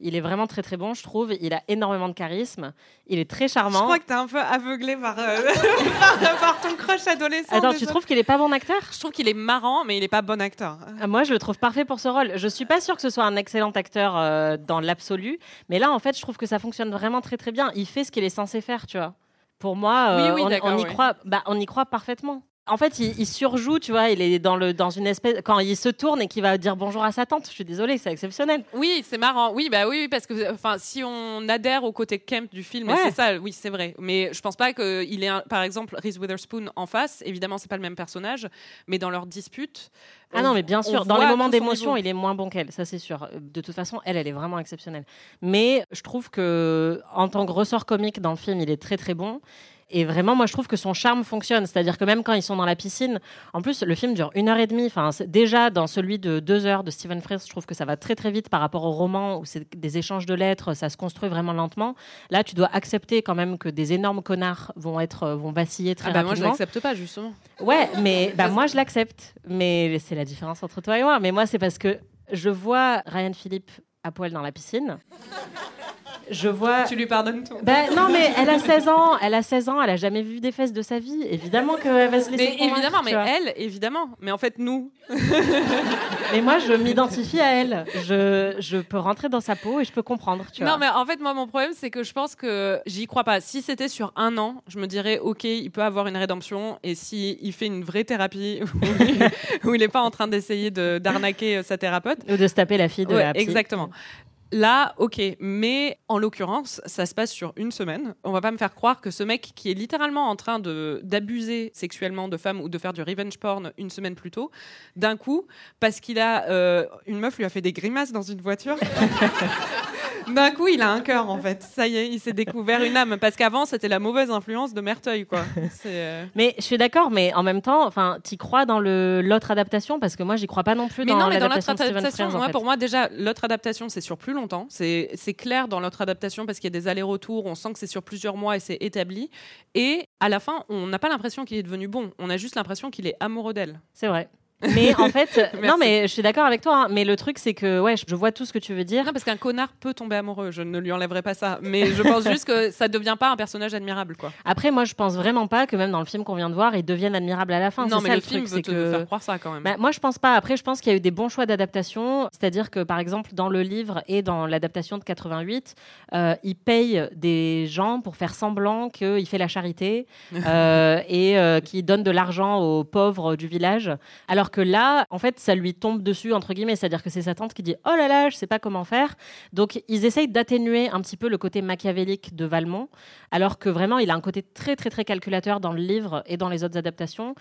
B: Il est vraiment très très bon, je trouve. Il a énormément de charisme. Il est très
A: Je
B: charmant.
A: crois que t'es un peu aveuglé par, euh, par, par ton crush adolescent.
B: Attends, tu trouves qu'il est pas bon acteur?
A: Je trouve qu'il est marrant, mais il est pas bon acteur.
B: Ah, Moi, je le trouve parfait pour ce rôle. Je suis pas sûre que ce soit un excellent acteur euh, dans l'absolu, mais là, en fait, je trouve que ça fonctionne vraiment très très bien. Il fait ce qu'il est censé faire, tu vois. Pour moi, euh,
A: Oui, oui,
B: on, y
A: oui.
B: croit. Bah, on y croit parfaitement. En fait, il, il surjoue, tu vois. Il est dans le dans une espèce quand il se tourne et qu'il va dire bonjour à sa tante. Je suis désolée, c'est exceptionnel.
A: Oui, c'est marrant. Oui, bah oui, parce que enfin, si on adhère au côté camp du film,
B: Ouais.
A: c'est ça, oui, c'est vrai. Mais je pense pas qu'il ait, un- par exemple, Reese Witherspoon en face. Évidemment, c'est pas le même personnage, mais dans leur dispute.
B: Ah
A: on-
B: non, mais bien sûr, dans les moments d'émotion, il est moins bon qu'elle, ça c'est sûr. De toute façon, elle, elle est vraiment exceptionnelle. Mais je trouve que en tant que ressort comique dans le film, il est très très bon. Et vraiment, moi, je trouve que son charme fonctionne. C'est-à-dire que même quand ils sont dans la piscine, en plus, le film dure une heure et demie. Enfin, déjà dans celui de deux heures de Stephen Frears, je trouve que ça va très très vite par rapport au roman où c'est des échanges de lettres, ça se construit vraiment lentement. Là, tu dois accepter quand même que des énormes connards vont être, euh, vont vaciller très
A: Ah bah moi, je
B: rapidement.
A: l'accepte pas justement.
B: Ouais, mais bah, moi je l'accepte. Mais c'est la différence entre toi et moi. Mais moi, c'est parce que je vois Ryan Philippe à poil dans la piscine. Je vois.
A: Tu lui pardonnes tout.
B: Bah, non, mais elle a 16 ans. Elle a 16 ans. Elle a jamais vu des fesses de sa vie. Évidemment qu'elle va se laisser.
A: Mais évidemment, mais elle, évidemment. Mais en fait, nous,
B: Mais moi, je m'identifie à elle. Je, je peux rentrer dans sa peau et je peux comprendre. Tu vois.
A: Non, mais en fait, moi, mon problème, c'est que je pense que j'y crois pas. Si c'était sur un an, je me dirais, OK, il peut avoir une rédemption. Et si il fait une vraie thérapie où il- n'est pas en train d'essayer de- d'arnaquer euh, sa thérapeute.
B: Ou de se taper la fille de
A: Ouais,
B: la psy.
A: exactement. Là, ok, mais en l'occurrence, ça se passe sur une semaine. On va pas me faire croire que ce mec qui est littéralement en train d'abuser sexuellement de femmes ou de faire du revenge porn une semaine plus tôt, d'un coup, parce qu'il a euh, une meuf lui a fait des grimaces dans une voiture. d'un coup, il a un cœur en fait. Ça y est, il s'est découvert une âme. Parce qu'avant, c'était la mauvaise influence de Merteuil, quoi. Euh,
B: Mais je suis d'accord, mais en même temps, enfin, t'y crois dans le l'autre adaptation? Parce que moi, j'y crois pas non plus
A: Mais
B: dans
A: non, mais dans l'autre adaptation,
B: en fait.
A: pour moi, déjà, l'autre adaptation, c'est sur plus longtemps. C'est c'est clair dans l'autre adaptation parce qu'il y a des allers-retours. On sent que c'est sur plusieurs mois et c'est établi. Et à la fin, on n'a pas l'impression qu'il est devenu bon. On a juste l'impression qu'il est amoureux d'elle.
B: C'est vrai. Mais en fait, non,
A: Merci.
B: mais je suis d'accord avec toi. hein. mais le truc, c'est que ouais, je vois tout ce que tu veux dire.
A: Non, parce qu'un connard peut tomber amoureux. Je ne lui enlèverai pas ça. Mais je pense juste que ça devient pas un personnage admirable, quoi.
B: Après, moi, je pense vraiment pas que même dans le film qu'on vient de voir, ils deviennent admirables à la fin.
A: non,
B: C'est
A: mais
B: ça,
A: le,
B: le
A: film
B: truc,
A: veut
B: c'est
A: te
B: que.
A: faire croire ça quand même.
B: Bah, moi, je pense pas. Après, je pense qu'il y a eu des bons choix d'adaptation. C'est-à-dire que, par exemple, dans le livre et dans l'adaptation de 88, euh, il paye des gens pour faire semblant qu'il fait la charité euh, et euh, qu'il donne de l'argent aux pauvres du village. Alors que là, en fait, ça lui tombe dessus, entre guillemets. C'est-à-dire que c'est sa tante qui dit Oh là là, je sais pas comment faire. Donc, ils essayent d'atténuer un petit peu le côté machiavélique de Valmont, alors que vraiment, il a un côté très, très, très calculateur dans le livre et dans les autres adaptations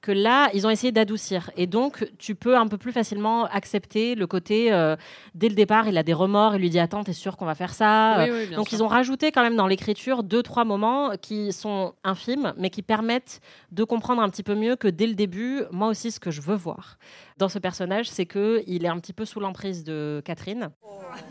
B: que là, ils ont essayé d'adoucir. Et donc, tu peux un peu plus facilement accepter le côté, euh, dès le départ, il a des remords, il lui dit Attends, t'es sûr qu'on va faire ça
A: Oui, oui, bien
B: Donc,
A: sûr.
B: ils ont rajouté quand même dans l'écriture deux, trois moments qui sont infimes, mais qui permettent de comprendre un petit peu mieux que dès le début, moi aussi, ce que je veux voir dans ce personnage, c'est qu'il est un petit peu sous l'emprise de Catherine.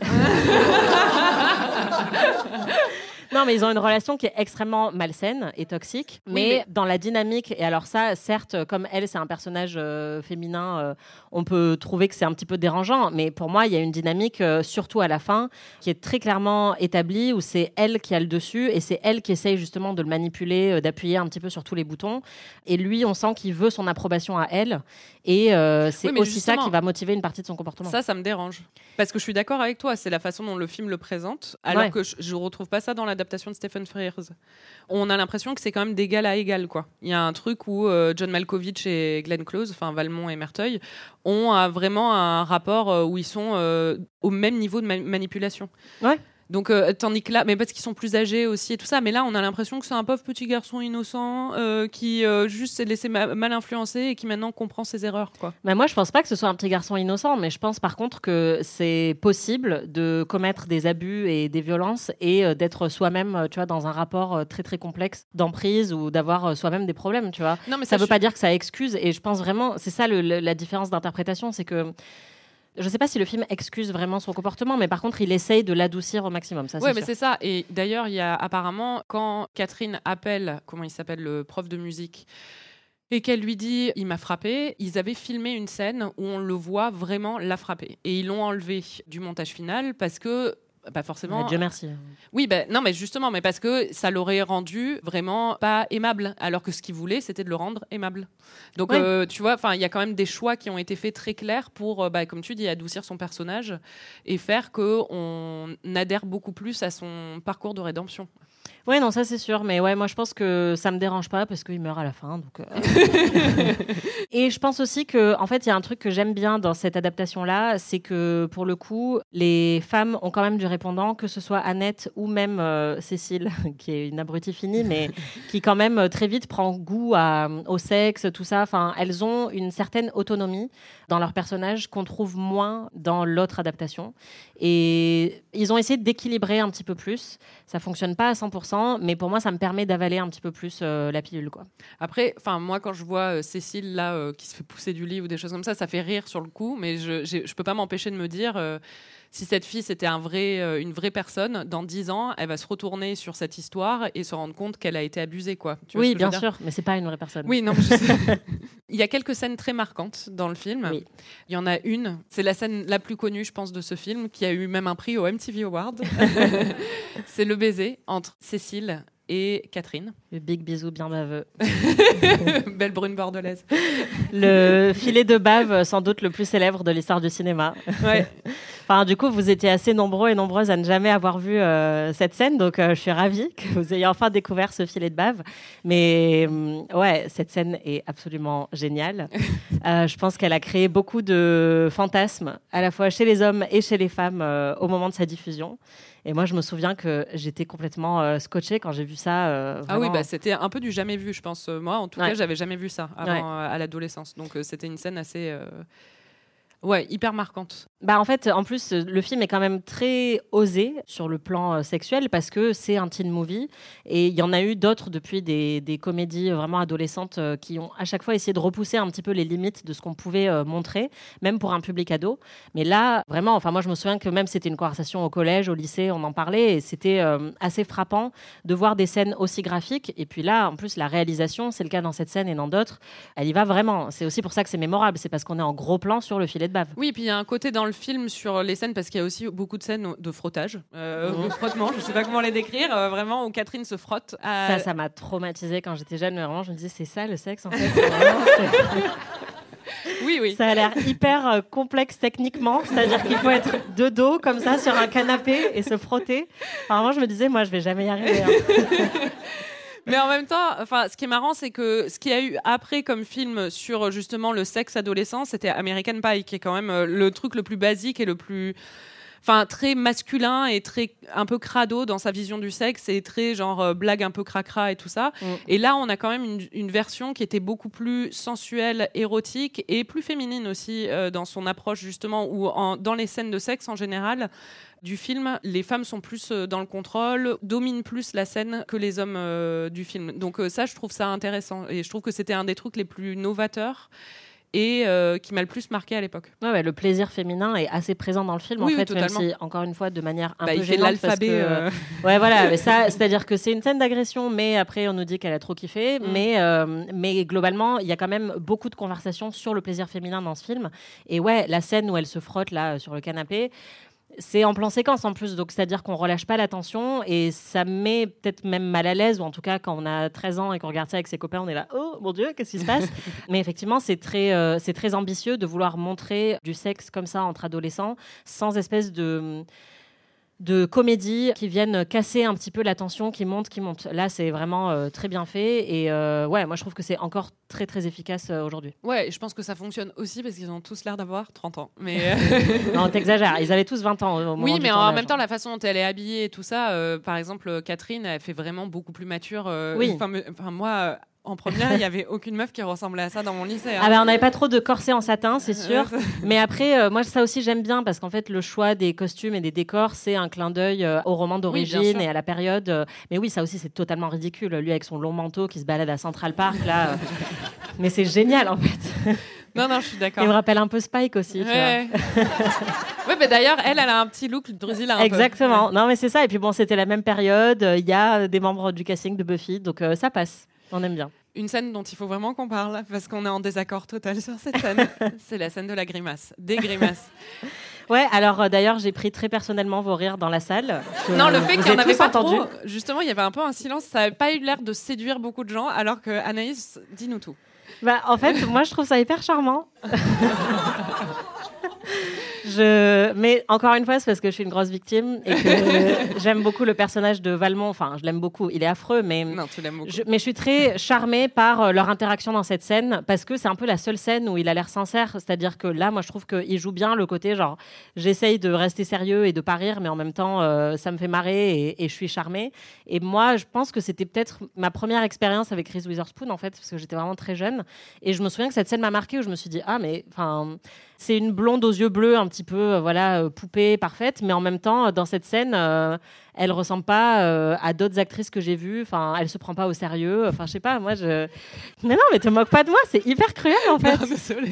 B: Non, mais ils ont une relation qui est extrêmement malsaine et toxique.
A: Oui,
B: Mais, dans la dynamique, et alors ça, certes, comme elle, c'est un personnage euh, féminin, euh, on peut trouver que c'est un petit peu dérangeant. Mais pour moi, il y a une dynamique, euh, surtout à la fin, qui est très clairement établie, où c'est elle qui a le dessus et c'est elle qui essaye justement de le manipuler, d'appuyer un petit peu sur tous les boutons. Et lui, on sent qu'il veut son approbation à elle. Et c'est
A: Oui,
B: aussi ça qui va motiver une partie de son comportement.
A: Ça, ça me dérange. Parce que je suis d'accord avec toi, c'est la façon dont le film le présente, alors
B: Ouais.
A: que je ne retrouve pas ça dans de Stephen Frears. On a l'impression que c'est quand même d'égal à égal. Quoi. Il y a un truc où euh, John Malkovich et Glenn Close, enfin Valmont et Merteuil, ont vraiment un rapport euh, où ils sont euh, au même niveau de ma- manipulation.
B: Ouais.
A: Donc, euh, tandis que là, mais parce qu'ils sont plus âgés aussi et tout ça, mais là, on a l'impression que c'est un pauvre petit garçon innocent euh, qui euh, juste s'est laissé ma- mal influencer et qui maintenant comprend ses erreurs, quoi.
B: Bah, moi, je pense pas que ce soit un petit garçon innocent, mais je pense par contre que c'est possible de commettre des abus et des violences et d'être soi-même, tu vois, dans un rapport très très complexe d'emprise ou d'avoir soi-même des problèmes, tu vois.
A: Non, mais
B: ça
A: je
B: veut pas dire que ça excuse et je pense vraiment c'est ça le- le- la différence d'interprétation c'est que je sais pas si le film excuse vraiment son comportement mais par contre il essaye de l'adoucir au maximum ça c'est
A: mais c'est ça. Et d'ailleurs, il y a apparemment, quand Catherine appelle, comment il s'appelle, le prof de musique, et qu'elle lui dit il m'a frappé, ils avaient filmé une scène où on le voit vraiment la frapper. Et ils l'ont enlevé du montage final parce que. Pas forcément.
B: Ouais, Dieu merci
A: Oui, ben non, mais justement, mais parce que ça l'aurait rendu vraiment pas aimable, alors que ce qu'il voulait, c'était de le rendre aimable. Donc,
B: Ouais.
A: euh, tu vois, enfin, il y a quand même des choix qui ont été faits très clairs pour, euh, bah, comme tu dis, adoucir son personnage et faire que on adhère beaucoup plus à son parcours de rédemption.
B: Ouais non ça c'est sûr mais ouais moi je pense que ça me dérange pas parce qu'il meurt à la fin donc euh. et je pense aussi que en fait il y a un truc que j'aime bien dans cette adaptation là c'est que pour le coup les femmes ont quand même du répondant que ce soit Annette ou même euh, Cécile qui est une abrutie finie mais qui quand même euh, très vite prend goût à- au sexe, tout ça. Enfin, elles ont une certaine autonomie dans leur personnage qu'on trouve moins dans l'autre adaptation. Et ils ont essayé d'équilibrer un petit peu plus. Ça fonctionne pas à 100%, mais pour moi, ça me permet d'avaler un petit peu plus euh, la pilule, quoi.
A: Après, moi, quand je vois euh, Cécile là euh, qui se fait pousser du lit ou des choses comme ça, ça fait rire sur le coup, mais je, je peux pas m'empêcher de me dire. Si cette fille c'était un vrai, euh, une vraie personne, dans 10 ans, elle va se retourner sur cette histoire et se rendre compte qu'elle a été abusée, quoi. Tu
B: oui, bien sûr, mais c'est pas une vraie personne.
A: Oui, non. Il y a quelques scènes très marquantes dans le film.
B: Oui.
A: Il y en a une, c'est la scène la plus connue, je pense, de ce film, qui a eu même un prix au MTV Award. c'est le baiser entre Cécile et Catherine,
B: Le big bisou bien baveux.
A: belle brune bordelaise.
B: Le filet de bave, sans doute le plus célèbre de l'histoire du cinéma.
A: Ouais.
B: Enfin, du coup, vous étiez assez nombreux et nombreuses à ne jamais avoir vu euh, cette scène, donc euh, je suis ravie que vous ayez enfin découvert ce filet de bave. Mais hum, ouais, cette scène est absolument géniale. Euh, je pense qu'elle a créé beaucoup de fantasmes, à la fois chez les hommes et chez les femmes, euh, au moment de sa diffusion. Et moi, je me souviens que j'étais complètement euh, scotchée quand j'ai vu ça. euh,
A: Ah oui, bah, c'était un peu du jamais vu, je pense. Euh, Moi, en tout
B: Ouais.
A: cas, j'avais jamais vu ça avant
B: Ouais.
A: euh, à l'adolescence. Donc, c'était une scène assez. Ouais, hyper marquante.
B: Bah en fait, en plus, le film est quand même très osé sur le plan euh, sexuel parce que c'est un teen movie et il y en a eu d'autres depuis des, des comédies vraiment adolescentes euh, qui ont à chaque fois essayé de repousser un petit peu les limites de ce qu'on pouvait euh, montrer, même pour un public ado. Mais là, vraiment, enfin moi je me souviens que même c'était une conversation au collège, au lycée, on en parlait et c'était assez frappant de voir des scènes aussi graphiques. Et puis là, en plus, la réalisation, c'est le cas dans cette scène et dans d'autres, elle y va vraiment. C'est aussi pour ça que c'est mémorable, c'est parce qu'on est en gros plan sur le filet de bave.
A: Oui, puis il y a un côté dans le film sur les scènes, parce qu'il y a aussi beaucoup de scènes de frottage, euh,
B: Mhm.
A: de frottement, je sais pas comment les décrire, euh, vraiment, où Catherine se frotte. à-
B: Ça, ça m'a traumatisé quand j'étais jeune. mais Vraiment, je me disais, c'est ça le sexe en fait. Vraiment,
A: Oui, oui.
B: ça a l'air hyper euh, complexe techniquement. C'est-à-dire qu'il faut être de dos comme ça sur un canapé et se frotter. Enfin, vraiment, je me disais, moi, je vais jamais y arriver. hein.
A: Mais en même temps, enfin, ce qui est marrant, c'est que ce qu'il y a eu après comme film sur justement le sexe adolescent, c'était American Pie, qui est quand même euh, le truc le plus basique et le plus. Enfin, très masculin et très un peu crado dans sa vision du sexe et très genre euh, blague un peu cracra et tout ça.
B: Mm.
A: Et là, on a quand même une, une version qui était beaucoup plus sensuelle, érotique et plus féminine aussi euh, dans son approche justement, en- dans les scènes de sexe en général du film, les femmes sont plus euh, dans le contrôle, dominent plus la scène que les hommes euh, du film. Donc ça, je trouve ça intéressant et je trouve que c'était un des trucs les plus novateurs et euh, qui m'a le plus marqué à l'époque.
B: Ouais, ouais, le plaisir féminin est assez présent dans le film,
A: Oui,
B: en
A: oui,
B: fait, même
A: totalement.
B: si, encore une fois, de manière un
A: Bah,
B: peu
A: il fait
B: gênante,
A: l'alphabet. euh,
B: Ouais, voilà, mais ça, c'est-à-dire que c'est une scène d'agression, mais après on nous dit qu'elle a trop kiffé.
A: Mm.
B: Mais, euh, mais globalement, il y a quand même beaucoup de conversations sur le plaisir féminin dans ce film. Et ouais, la scène où elle se frotte là sur le canapé. C'est en plan séquence en plus, donc c'est-à-dire qu'on relâche pas l'attention et ça met peut-être même mal à l'aise, ou en tout cas quand on a 13 ans et qu'on regarde ça avec ses copains, on est là, oh mon dieu, qu'est-ce qui se passe? Mais effectivement, c'est très, euh, c'est très ambitieux de vouloir montrer du sexe comme ça entre adolescents, sans espèce de de comédie qui viennent casser un petit peu la tension qui monte, qui monte. Là, c'est vraiment euh, très bien fait. Et euh, ouais, moi, je trouve que c'est encore très, très efficace euh, aujourd'hui.
A: Ouais, je pense que ça fonctionne aussi parce qu'ils ont tous l'air d'avoir 30 ans. Mais
B: non, t'exagères. Ils avaient tous 20 ans au moment
A: Oui, mais en même temps, la façon dont elle est habillée et tout ça, par exemple, Catherine, elle fait vraiment beaucoup plus mature.
B: Oui.
A: Enfin, moi, en première, il n'y avait aucune meuf qui ressemblait à ça dans mon lycée. hein.
B: Ah bah, on n'avait pas trop de corset en satin, c'est sûr.
A: Euh,
B: Mais après, euh, moi, ça aussi, j'aime bien parce qu'en fait, le choix des costumes et des décors, c'est un clin d'œil euh, au roman d'origine
A: sûr.
B: et à la période. euh, Mais oui, ça aussi, c'est totalement ridicule. Lui, avec son long manteau qui se balade à Central Park, là. Mais c'est génial, en fait.
A: Non, non, je suis d'accord.
B: Il me rappelle un peu Spike aussi. tu vois.
A: Ouais. ouais, mais d'ailleurs, elle, elle a un petit look Drusil un peu.
B: Exactement. Non, mais c'est ça. Et puis bon, c'était la même période. Il y a des membres du casting de Buffy, donc ça passe. On aime bien.
A: Une scène dont il faut vraiment qu'on parle parce qu'on est en désaccord total sur cette scène. c'est la scène de la grimace. Des grimaces.
B: Ouais, alors euh, d'ailleurs, j'ai pris très personnellement vos rires dans la salle. que
A: non, le fait qu'il n'y en avait pas
B: entendu.
A: trop. Justement, il y avait un peu un silence. Ça n'avait pas eu l'air de séduire beaucoup de gens alors que Anaïs, dis-nous tout.
B: Bah, en fait, moi, je trouve ça hyper charmant. je... Mais encore une fois, c'est parce que je suis une grosse victime et que j'aime beaucoup le personnage de Valmont. Enfin, je l'aime beaucoup. Il est affreux, mais.
A: Non, tu l'aimes beaucoup.
B: Je- mais je suis très charmée par euh, leur interaction dans cette scène parce que c'est un peu la seule scène où il a l'air sincère. C'est-à-dire que là, moi, je trouve qu'il joue bien le côté genre j'essaye de rester sérieux et de pas rire, mais en même temps, euh, ça me fait marrer et, et je suis charmée. Et moi, je pense que c'était peut-être ma première expérience avec Reese Witherspoon en fait, parce que j'étais vraiment très jeune. Et je me souviens que cette scène m'a marquée où je me suis dit ah mais enfin c'est une blonde aux yeux bleus un petit peu euh, voilà euh, poupée parfaite, mais en même temps euh, dans cette scène elle ressemble pas euh, à d'autres actrices que j'ai vues. Enfin, elle se prend pas au sérieux. Enfin, je sais pas. Moi, je. Mais non, mais te moque pas de moi. C'est hyper cruel en fait.
A: Non, désolée.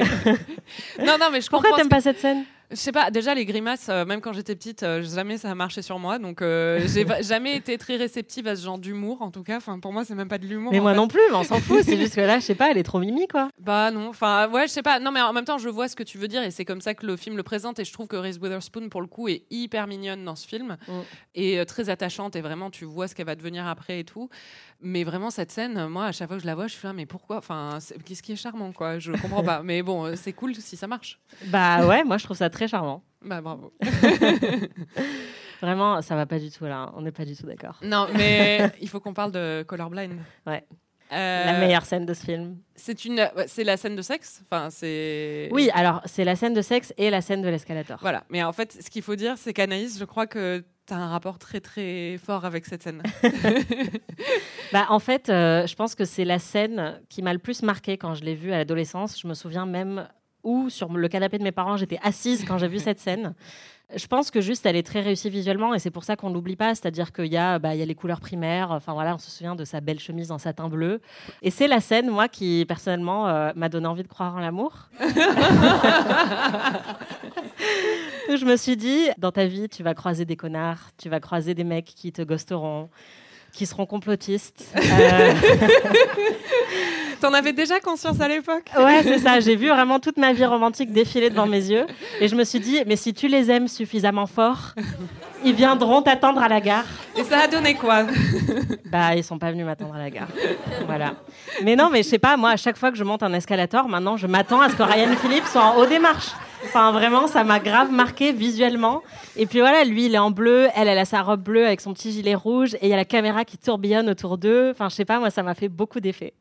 A: non, non, mais je
B: Pourquoi
A: comprends.
B: t'aimes
A: ce
B: pas cette scène?
A: Je sais pas, déjà les grimaces, euh, même quand j'étais petite, euh, jamais ça a marché sur moi. Donc euh, j'ai jamais été très réceptive à ce genre d'humour, en tout cas. Enfin, pour moi, c'est même pas de l'humour.
B: Mais moi
A: fait.
B: non plus. Mais on s'en fout. C'est juste que là, je sais pas. Elle est trop mimi quoi.
A: Bah non, enfin ouais, je sais pas. Non, mais en même temps, je vois ce que tu veux dire et c'est comme ça que le film le présente. Et je trouve que Reese Witherspoon, pour le coup, est hyper mignonne dans ce film
B: Mm.
A: et très attachante. Et vraiment, tu vois ce qu'elle va devenir après et tout. Mais vraiment, cette scène, moi, à chaque fois que je la vois, je suis là, mais pourquoi? Enfin, qu'est-ce qui est charmant, quoi? Je comprends pas. Mais bon, euh, c'est cool si ça marche.
B: Bah ouais, moi je trouve ça très charmant.
A: Bah bravo.
B: Vraiment, ça va pas du tout là. On n'est pas du tout d'accord.
A: Non, mais il faut qu'on parle de Colorblind.
B: Ouais.
A: Euh,
B: La meilleure scène de ce film.
A: C'est une, c'est la scène de sexe? Enfin, c'est.
B: Oui, alors c'est la scène de sexe et la scène de l'escalator.
A: Voilà. Mais en fait, ce qu'il faut dire, c'est qu'Anaïs, je crois que tu as un rapport très très fort avec cette scène.
B: Bah, en fait, euh, je pense que c'est la scène qui m'a le plus marqué quand je l'ai vue à l'adolescence. Je me souviens même où, sur le canapé de mes parents, j'étais assise quand j'ai vu cette scène. Je pense que juste, elle est très réussie visuellement et c'est pour ça qu'on l'oublie pas. C'est-à-dire qu'il y, a, bah, il y a les couleurs primaires. Enfin voilà, on se souvient de sa belle chemise en satin bleu. Et c'est la scène, moi, qui personnellement euh, m'a donné envie de croire en l'amour. je me suis dit, dans ta vie, tu vas croiser des connards, tu vas croiser des mecs qui te ghosteront, qui seront complotistes. Euh,
A: T'en avais déjà conscience à l'époque?
B: Ouais, c'est ça. J'ai vu vraiment toute ma vie romantique défiler devant mes yeux. Et je me suis dit, mais si tu les aimes suffisamment fort, ils viendront t'attendre à la gare.
A: Et ça a donné quoi?
B: Bah, ils sont pas venus m'attendre à la gare. Voilà. Mais non, mais je sais pas, moi, à chaque fois que je monte un escalator, maintenant, je m'attends à ce que Ryan Phillippe soit en haut des marches. Enfin, vraiment, ça m'a grave marqué visuellement. Et puis voilà, lui, il est en bleu, elle, elle a sa robe bleue avec son petit gilet rouge, et il y a la caméra qui tourbillonne autour d'eux. Enfin, je sais pas, moi, ça m'a fait beaucoup d'effet.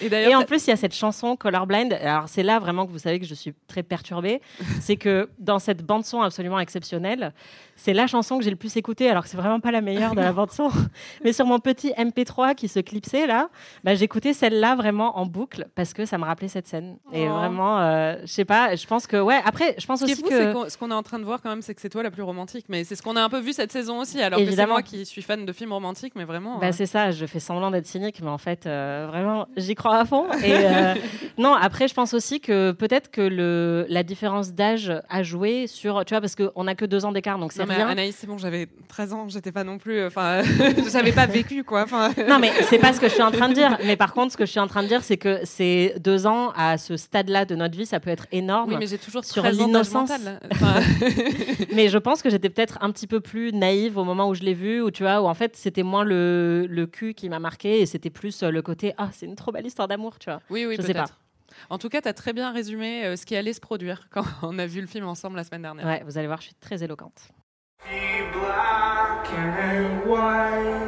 A: Et
B: Et en plus, il y a cette chanson Colorblind. Alors, c'est là vraiment que vous savez que je suis très perturbée. c'est que dans cette bande-son absolument exceptionnelle, c'est la chanson que j'ai le plus écoutée, alors que c'est vraiment pas la meilleure de la bande-son. Mais sur mon petit MP3 qui se clipsait là, bah, j'écoutais celle-là vraiment en boucle parce que ça me rappelait cette scène. Et
A: Oh.
B: vraiment, euh, je sais pas, je pense que, ouais, après, je pense
A: ce
B: aussi
A: fou,
B: que.
A: ce qu'on est en train de voir quand même, c'est que c'est toi la plus romantique. Mais c'est ce qu'on a un peu vu cette saison aussi. Alors que c'est
B: Évidemment.
A: moi qui suis fan de films romantiques, mais vraiment.
B: Bah,
A: euh,
B: c'est ça, je fais semblant d'être cynique, mais en fait, euh, vraiment, j'y crois à fond. Et euh, non, après, je pense aussi que peut-être que le, la différence d'âge a joué sur, tu vois, parce qu'on n'a que deux ans d'écart, donc c'est rien.
A: Anaïs, c'est bon, j'avais 13 ans, j'étais pas non plus. Enfin, j'avais pas vécu quoi.
B: Non, mais c'est pas ce que je suis en train de dire. Mais par contre, ce que je suis en train de dire, c'est que ces deux ans à ce stade-là de notre vie, ça peut être énorme.
A: oui, mais j'ai toujours
B: Sur
A: 13 ans d'âge
B: l'innocence.
A: Enfin,
B: Mais je pense que j'étais peut-être un petit peu plus naïve au moment où je l'ai vu, où tu vois, où en fait c'était moins le, le cul qui m'a marqué et c'était plus euh, le côté ah c'est une trop belle histoire d'amour, tu vois.
A: oui, oui,
B: Je sais
A: peut-être. En tout cas, tu as très bien résumé euh, ce qui allait se produire quand on a vu le film ensemble la semaine dernière.
B: Ouais, vous allez voir, je suis très éloquente.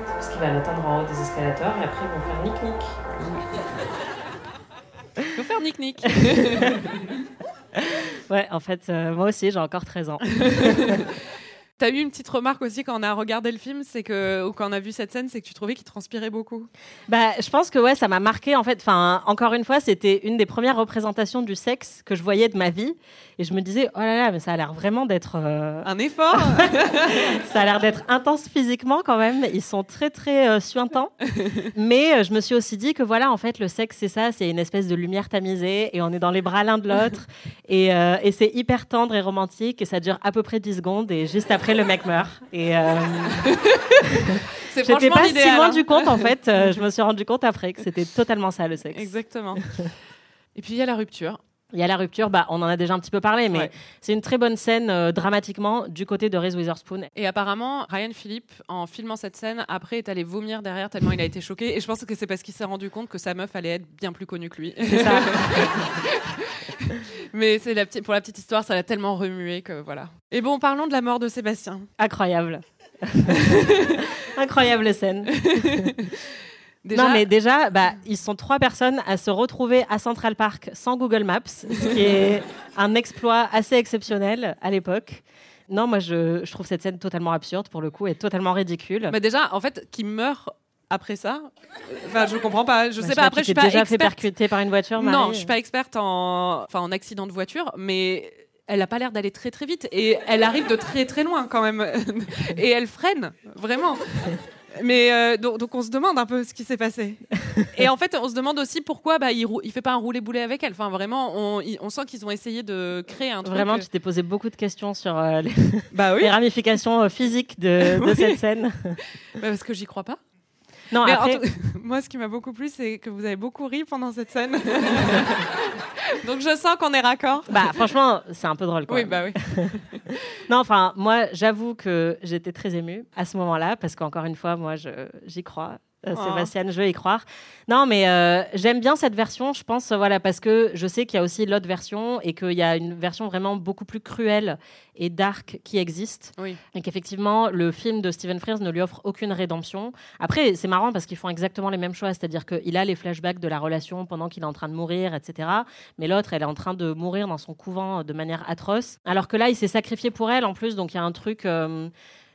B: Parce qu'il va l'attendre en haut des escalators et après ils vont faire nique-nique.
A: Faut faire nique-nique.
B: Ouais, en fait, euh, moi aussi, j'ai encore 13 ans.
A: T'as eu une petite remarque aussi quand on a regardé le film, c'est que ou quand on a vu cette scène, c'est que tu trouvais qu'il transpirait beaucoup.
B: Bah, je pense que ouais, ça m'a marqué en fait. Enfin, encore une fois, c'était une des premières représentations du sexe que je voyais de ma vie, et je me disais, oh là là, mais ça a l'air vraiment d'être, euh,
A: Un effort.
B: ça a l'air d'être intense physiquement quand même. Ils sont très très euh, suintants. Mais euh, je me suis aussi dit que voilà, en fait, le sexe c'est ça, c'est une espèce de lumière tamisée, et on est dans les bras l'un de l'autre, et, et c'est hyper tendre et romantique, et ça dure à peu près 10 secondes, et juste après le mec meurt. Et euh, j'étais pas si rendu
A: hein.
B: compte en fait. euh, je me suis rendu compte après que c'était totalement ça le sexe.
A: Exactement. Et puis il y a la rupture.
B: Il y a la rupture, bah, on en a déjà un petit peu parlé, mais
A: Ouais.
B: c'est une très bonne scène euh, dramatiquement du côté de Reese Witherspoon.
A: Et apparemment, Ryan Philippe, en filmant cette scène, après est allé vomir derrière tellement il a été choqué. Et je pense que c'est parce qu'il s'est rendu compte que sa meuf allait être bien plus connue que lui.
B: C'est ça.
A: Mais c'est la pour la petite histoire, ça l'a tellement remué que voilà. Et bon, parlons de la mort de Sébastien.
B: Incroyable. Incroyable scène.
A: Déjà,
B: Non, mais déjà, bah, ils sont trois personnes à se retrouver à Central Park sans Google Maps, ce qui est un exploit assez exceptionnel à l'époque. Non, moi, je, je trouve cette scène totalement absurde pour le coup et totalement ridicule.
A: mais déjà, en fait, qui meurt après ça, enfin, je comprends pas. Je
B: Bah,
A: sais pas. Après,
B: tu
A: je suis pas
B: déjà fait percuter par une voiture,
A: Non,
B: Marie
A: je suis pas experte en, enfin, en accident de voiture, mais elle a pas l'air d'aller très très vite et elle arrive de très très loin quand même et elle freine vraiment. Mais euh, donc, donc on se demande un peu ce qui s'est passé. Et en fait, on se demande aussi pourquoi bah, il, il fait pas un roulé boulet avec elle. Enfin, vraiment, on, il- on sent qu'ils ont essayé de créer un truc.
B: Vraiment, tu t'es posé beaucoup de questions sur euh, les,
A: bah oui,
B: les ramifications euh, physiques de, de
A: Oui.
B: cette scène.
A: Bah, parce que j'y crois pas.
B: Non,
A: Mais
B: après,
A: tout- moi, ce qui m'a beaucoup plu, c'est que vous avez beaucoup ri pendant cette scène. donc je sens qu'on est raccord.
B: bah, franchement, c'est un peu drôle. Quoi.
A: Oui, bah oui.
B: Non, enfin, moi, j'avoue que j'étais très émue à ce moment-là, parce qu'encore une fois, moi, j'y crois. Euh,
A: Oh.
B: Sébastien, je veux y croire. Non, mais euh, j'aime bien cette version, je pense, euh, voilà, parce que je sais qu'il y a aussi l'autre version et qu'il y a une version vraiment beaucoup plus cruelle et dark qui existe.
A: Oui.
B: Et qu'effectivement, le film de Stephen Frears ne lui offre aucune rédemption. Après, c'est marrant parce qu'ils font exactement les mêmes choix, c'est-à-dire qu'il a les flashbacks de la relation pendant qu'il est en train de mourir, etc. Mais l'autre, elle est en train de mourir dans son couvent de manière atroce. Alors que là, il s'est sacrifié pour elle en plus, donc il y a un truc. euh,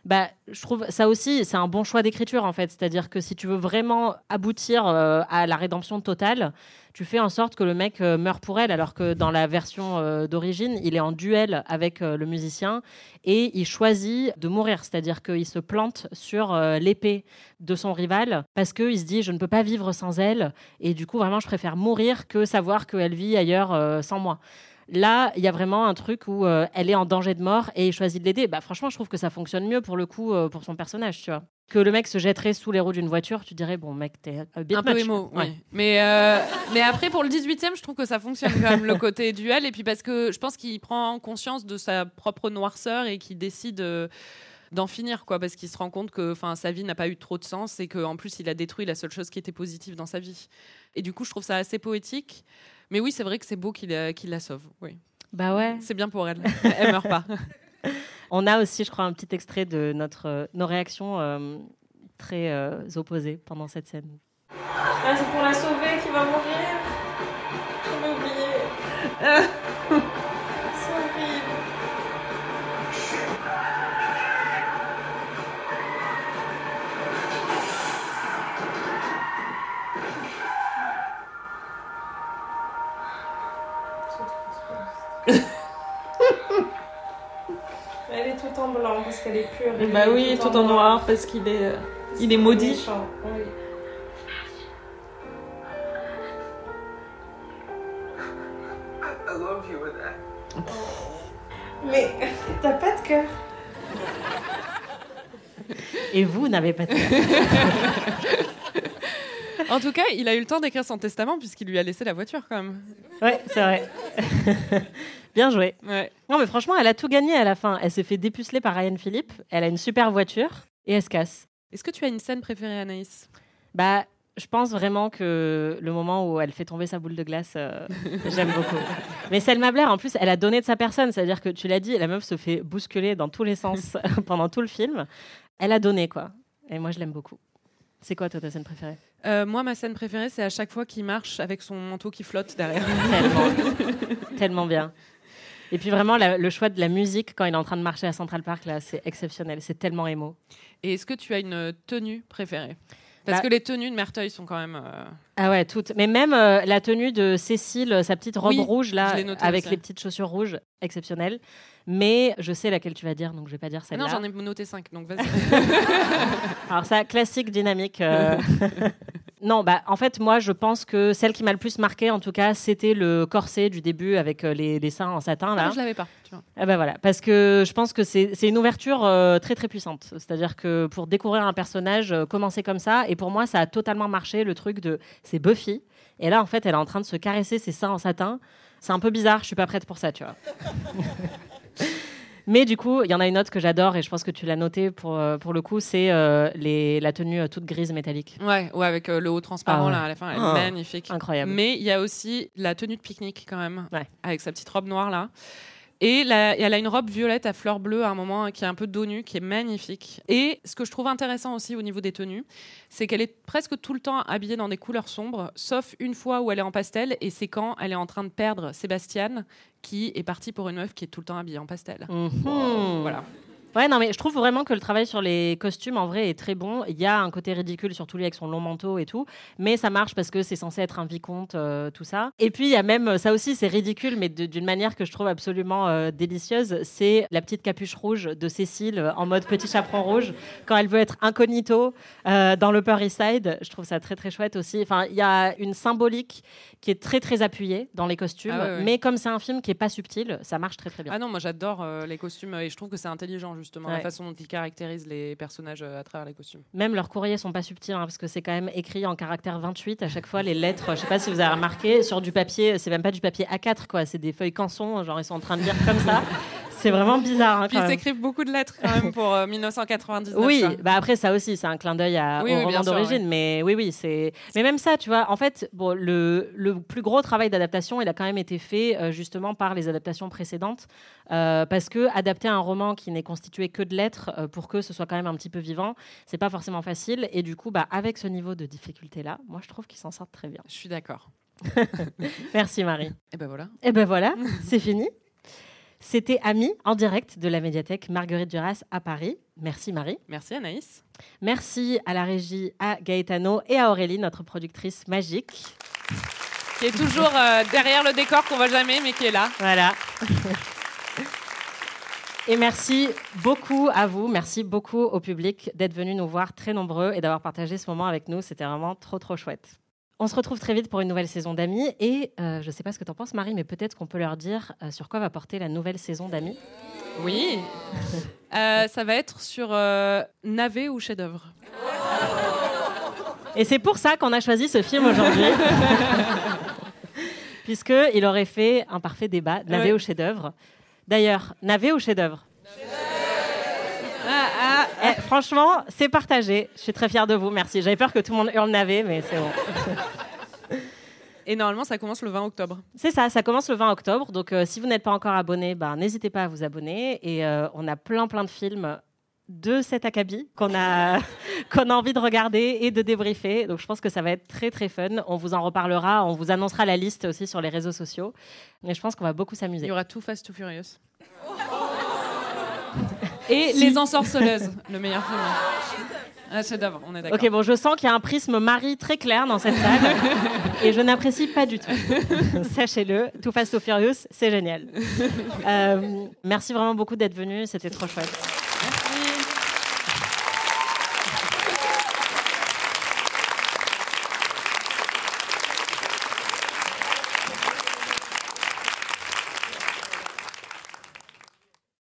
B: bah, je trouve ça aussi, c'est un bon choix d'écriture en fait. C'est-à-dire que si tu veux vraiment aboutir euh, à la rédemption totale, tu fais en sorte que le mec euh, meure pour elle, alors que dans la version euh, d'origine, il est en duel avec le musicien et il choisit de mourir. C'est-à-dire qu'il se plante sur l'épée de son rival parce qu'il se dit je ne peux pas vivre sans elle et du coup vraiment je préfère mourir que savoir qu'elle vit ailleurs sans moi. Là, il y a vraiment un truc où euh, elle est en danger de mort et il choisit de l'aider. Bah, franchement, je trouve que ça fonctionne mieux pour le coup euh, pour son personnage, tu vois. Que le mec se jetterait sous les roues d'une voiture, tu dirais bon mec, t'es a bit
A: un peu émo,
B: Ouais.
A: oui. Mais, euh, mais après, pour le 18e, je trouve que ça fonctionne quand même, le côté duel. Et puis parce que je pense qu'il prend conscience de sa propre noirceur et qu'il décide euh, d'en finir, quoi. Parce qu'il se rend compte que enfin, sa vie n'a pas eu trop de sens et qu'en plus, il a détruit la seule chose qui était positive dans sa vie. Et du coup, je trouve ça assez poétique. Mais oui, c'est vrai que c'est beau qu'il euh, qu'il la sauve. Oui.
B: Bah ouais.
A: C'est bien pour elle. Elle meurt pas.
B: On a aussi, je crois, un petit extrait de notre, euh, nos réactions euh, très euh, opposées pendant cette scène.
D: Ah, c'est pour la sauver qui va mourir. J'avais oublié. en blanc parce qu'elle est pure.
C: Bah
D: est
C: oui, tout en noir parce qu'il est, euh, il est maudit.
D: Méchant, oui.
E: I love you with that.
D: Mais t'as pas de cœur.
B: Et vous n'avez pas de
A: En tout cas, il a eu le temps d'écrire son testament puisqu'il lui a laissé la voiture quand même.
B: Ouais, c'est vrai. Bien joué.
A: Ouais.
B: Non, mais franchement, elle a tout gagné à la fin. Elle s'est fait dépuceler par Ryan Philippe. Elle a une super voiture et elle se casse.
A: Est-ce que tu as une scène préférée, Anaïs?
B: Bah, je pense vraiment que le moment où elle fait tomber sa boule de glace, euh, j'aime beaucoup. Mais Selma Blair, en plus, elle a donné de sa personne. C'est-à-dire que tu l'as dit, la meuf se fait bousculer dans tous les sens pendant tout le film. elle a donné, quoi. Et moi, je l'aime beaucoup. C'est quoi, toi, ta scène préférée?
A: Euh, moi, ma scène préférée, c'est à chaque fois qu'il marche avec son manteau qui flotte derrière.
B: Tellement. Tellement bien. Et puis vraiment, la- le choix de la musique quand il est en train de marcher à Central Park, là, c'est exceptionnel. C'est tellement émo.
A: Et est-ce que tu as une tenue préférée? Parce
B: Bah-
A: que les tenues de Merteuil sont quand même. euh,
B: Ah ouais, toutes. Mais même euh, la tenue de Cécile, sa petite robe
A: Oui,
B: rouge, là, avec
A: aussi.
B: les petites chaussures rouges, exceptionnelle. Mais je sais laquelle tu vas dire, donc je vais pas dire
A: Ah
B: celle-là.
A: non, j'en ai noté 5, donc vas-y.
B: Alors ça, classique, dynamique. euh. non, bah en fait, moi, je pense que celle qui m'a le plus marqué, en tout cas, c'était le corset du début avec euh, les, les seins en satin, là.
A: Ah, je l'avais pas. Tu vois.
B: Ah bah voilà, parce que je pense que c'est c'est une ouverture euh, très très puissante. C'est-à-dire que pour découvrir un personnage, euh, commencer comme ça, et pour moi ça a totalement marché le truc de c'est Buffy, et là en fait elle est en train de se caresser ses seins en satin. C'est un peu bizarre, je suis pas prête pour ça, tu vois. Mais du coup, il y en a une autre que j'adore et je pense que tu l'as noté pour, euh, pour le coup, c'est euh, les- la tenue euh, toute grise métallique.
A: Ouais, ouais, avec euh, le haut transparent
B: Ah ouais.
A: là à la fin, elle est
B: Ah.
A: magnifique.
B: Incroyable.
A: Mais il y a aussi la tenue de pique-nique quand même,
B: Ouais.
A: avec sa petite robe noire là. Et la- elle a une robe violette à fleurs bleues à un moment hein, qui est un peu dos nu, qui est magnifique. Et ce que je trouve intéressant aussi au niveau des tenues, c'est qu'elle est presque tout le temps habillée dans des couleurs sombres, sauf une fois où elle est en pastel, et c'est quand elle est en train de perdre Sébastien, qui est parti pour une meuf qui est tout le temps habillée en pastel.
B: Mhm.
A: Voilà.
B: Ouais, non, mais je trouve vraiment que le travail sur les costumes, en vrai, est très bon. Il y a un côté ridicule, surtout lui avec son long manteau et tout. Mais ça marche parce que c'est censé être un vicomte, euh, tout ça. Et puis, il y a même, ça aussi, c'est ridicule, mais d'une manière que je trouve absolument euh, délicieuse. C'est la petite capuche rouge de Cécile en mode petit chaperon rouge quand elle veut être incognito euh, dans l'Upper East Side. Je trouve ça très, très chouette aussi. Enfin, il y a une symbolique qui est très, très appuyée dans les costumes.
A: Ah ouais, ouais.
B: Mais comme c'est un film qui est pas subtil, ça marche très, très bien.
A: Ah non, moi j'adore les costumes et je trouve que c'est intelligent justement la façon dont ils caractérisent les personnages euh, à travers les costumes.
B: Même leurs courriers sont pas subtils, hein, parce que c'est quand même écrit en caractère 28 à chaque fois. Les lettres, je sais pas si vous avez remarqué, sur du papier, c'est même pas du papier A4, quoi. C'est des feuilles canson, genre ils sont en train de lire comme ça. C'est vraiment bizarre. hein,
A: Puis
B: quand
A: ils
B: même.
A: s'écrivent beaucoup de lettres quand même pour euh, 1999.
B: Oui,
A: ça.
B: bah après ça aussi, c'est un clin d'œil à-
A: Oui,
B: au
A: oui,
B: roman d'origine, mais oui, oui, c'est. Mais même ça, tu vois, en fait, bon, le, le plus gros travail d'adaptation, il a quand même été fait euh, justement par les adaptations précédentes, euh, parce que adapter un roman qui n'est constitué que de lettres euh, pour que ce soit quand même un petit peu vivant, c'est pas forcément facile, et du coup, bah avec ce niveau de difficulté là, moi je trouve qu'ils s'en sortent très bien.
A: Je suis d'accord.
B: Merci Marie.
A: Et ben voilà.
B: Et ben voilà, c'est fini. C'était Ami en direct de la médiathèque Marguerite Duras à Paris. Merci Marie.
A: Merci Anaïs.
B: Merci à la régie, à Gaetano et à Aurélie, notre productrice magique.
A: Qui est toujours euh, derrière le décor qu'on voit jamais mais qui est là.
B: Voilà. Et merci beaucoup à vous, merci beaucoup au public d'être venu nous voir très nombreux et d'avoir partagé ce moment avec nous. C'était vraiment trop, trop chouette. On se retrouve très vite pour une nouvelle saison d'Amis. Et euh, je ne sais pas ce que tu en penses, Marie, mais peut-être qu'on peut leur dire euh, sur quoi va porter la nouvelle saison d'Amis.
A: Oui. Euh, ça va être sur navet ou chef-d'œuvre.
B: Et c'est pour ça qu'on a choisi ce film aujourd'hui. Puisqu'il aurait fait un parfait débat, navet
A: Ouais.
B: ou chef-d'œuvre. D'ailleurs, navet ou chef-d'œuvre Eh, Franchement, c'est partagé. Je suis très fière de vous, merci. J'avais peur que tout le monde hurle navet, mais c'est bon.
A: Et normalement ça commence le 20 octobre.
B: C'est ça, ça commence le 20 octobre. Donc, euh, si vous n'êtes pas encore abonné, bah, n'hésitez pas à vous abonner. Et euh, on a plein, plein de films de cet acabit qu'on a, qu'on a envie de regarder et de débriefer. Donc, je pense que ça va être très, très fun. On vous en reparlera. On vous annoncera la liste aussi sur les réseaux sociaux. Mais je pense qu'on va beaucoup
A: Il
B: s'amuser.
A: y aura Too Fast Too Furious. Et Les Ensorceleuses, le meilleur film. Ah, chef-d'œuvre, on est d'accord.
B: Ok, bon, je sens qu'il y a un prisme Marie très clair dans cette salle et je n'apprécie pas du tout. Sachez-le, Too Fast Too Furious, c'est génial. Euh, merci vraiment beaucoup d'être venu, c'était trop chouette.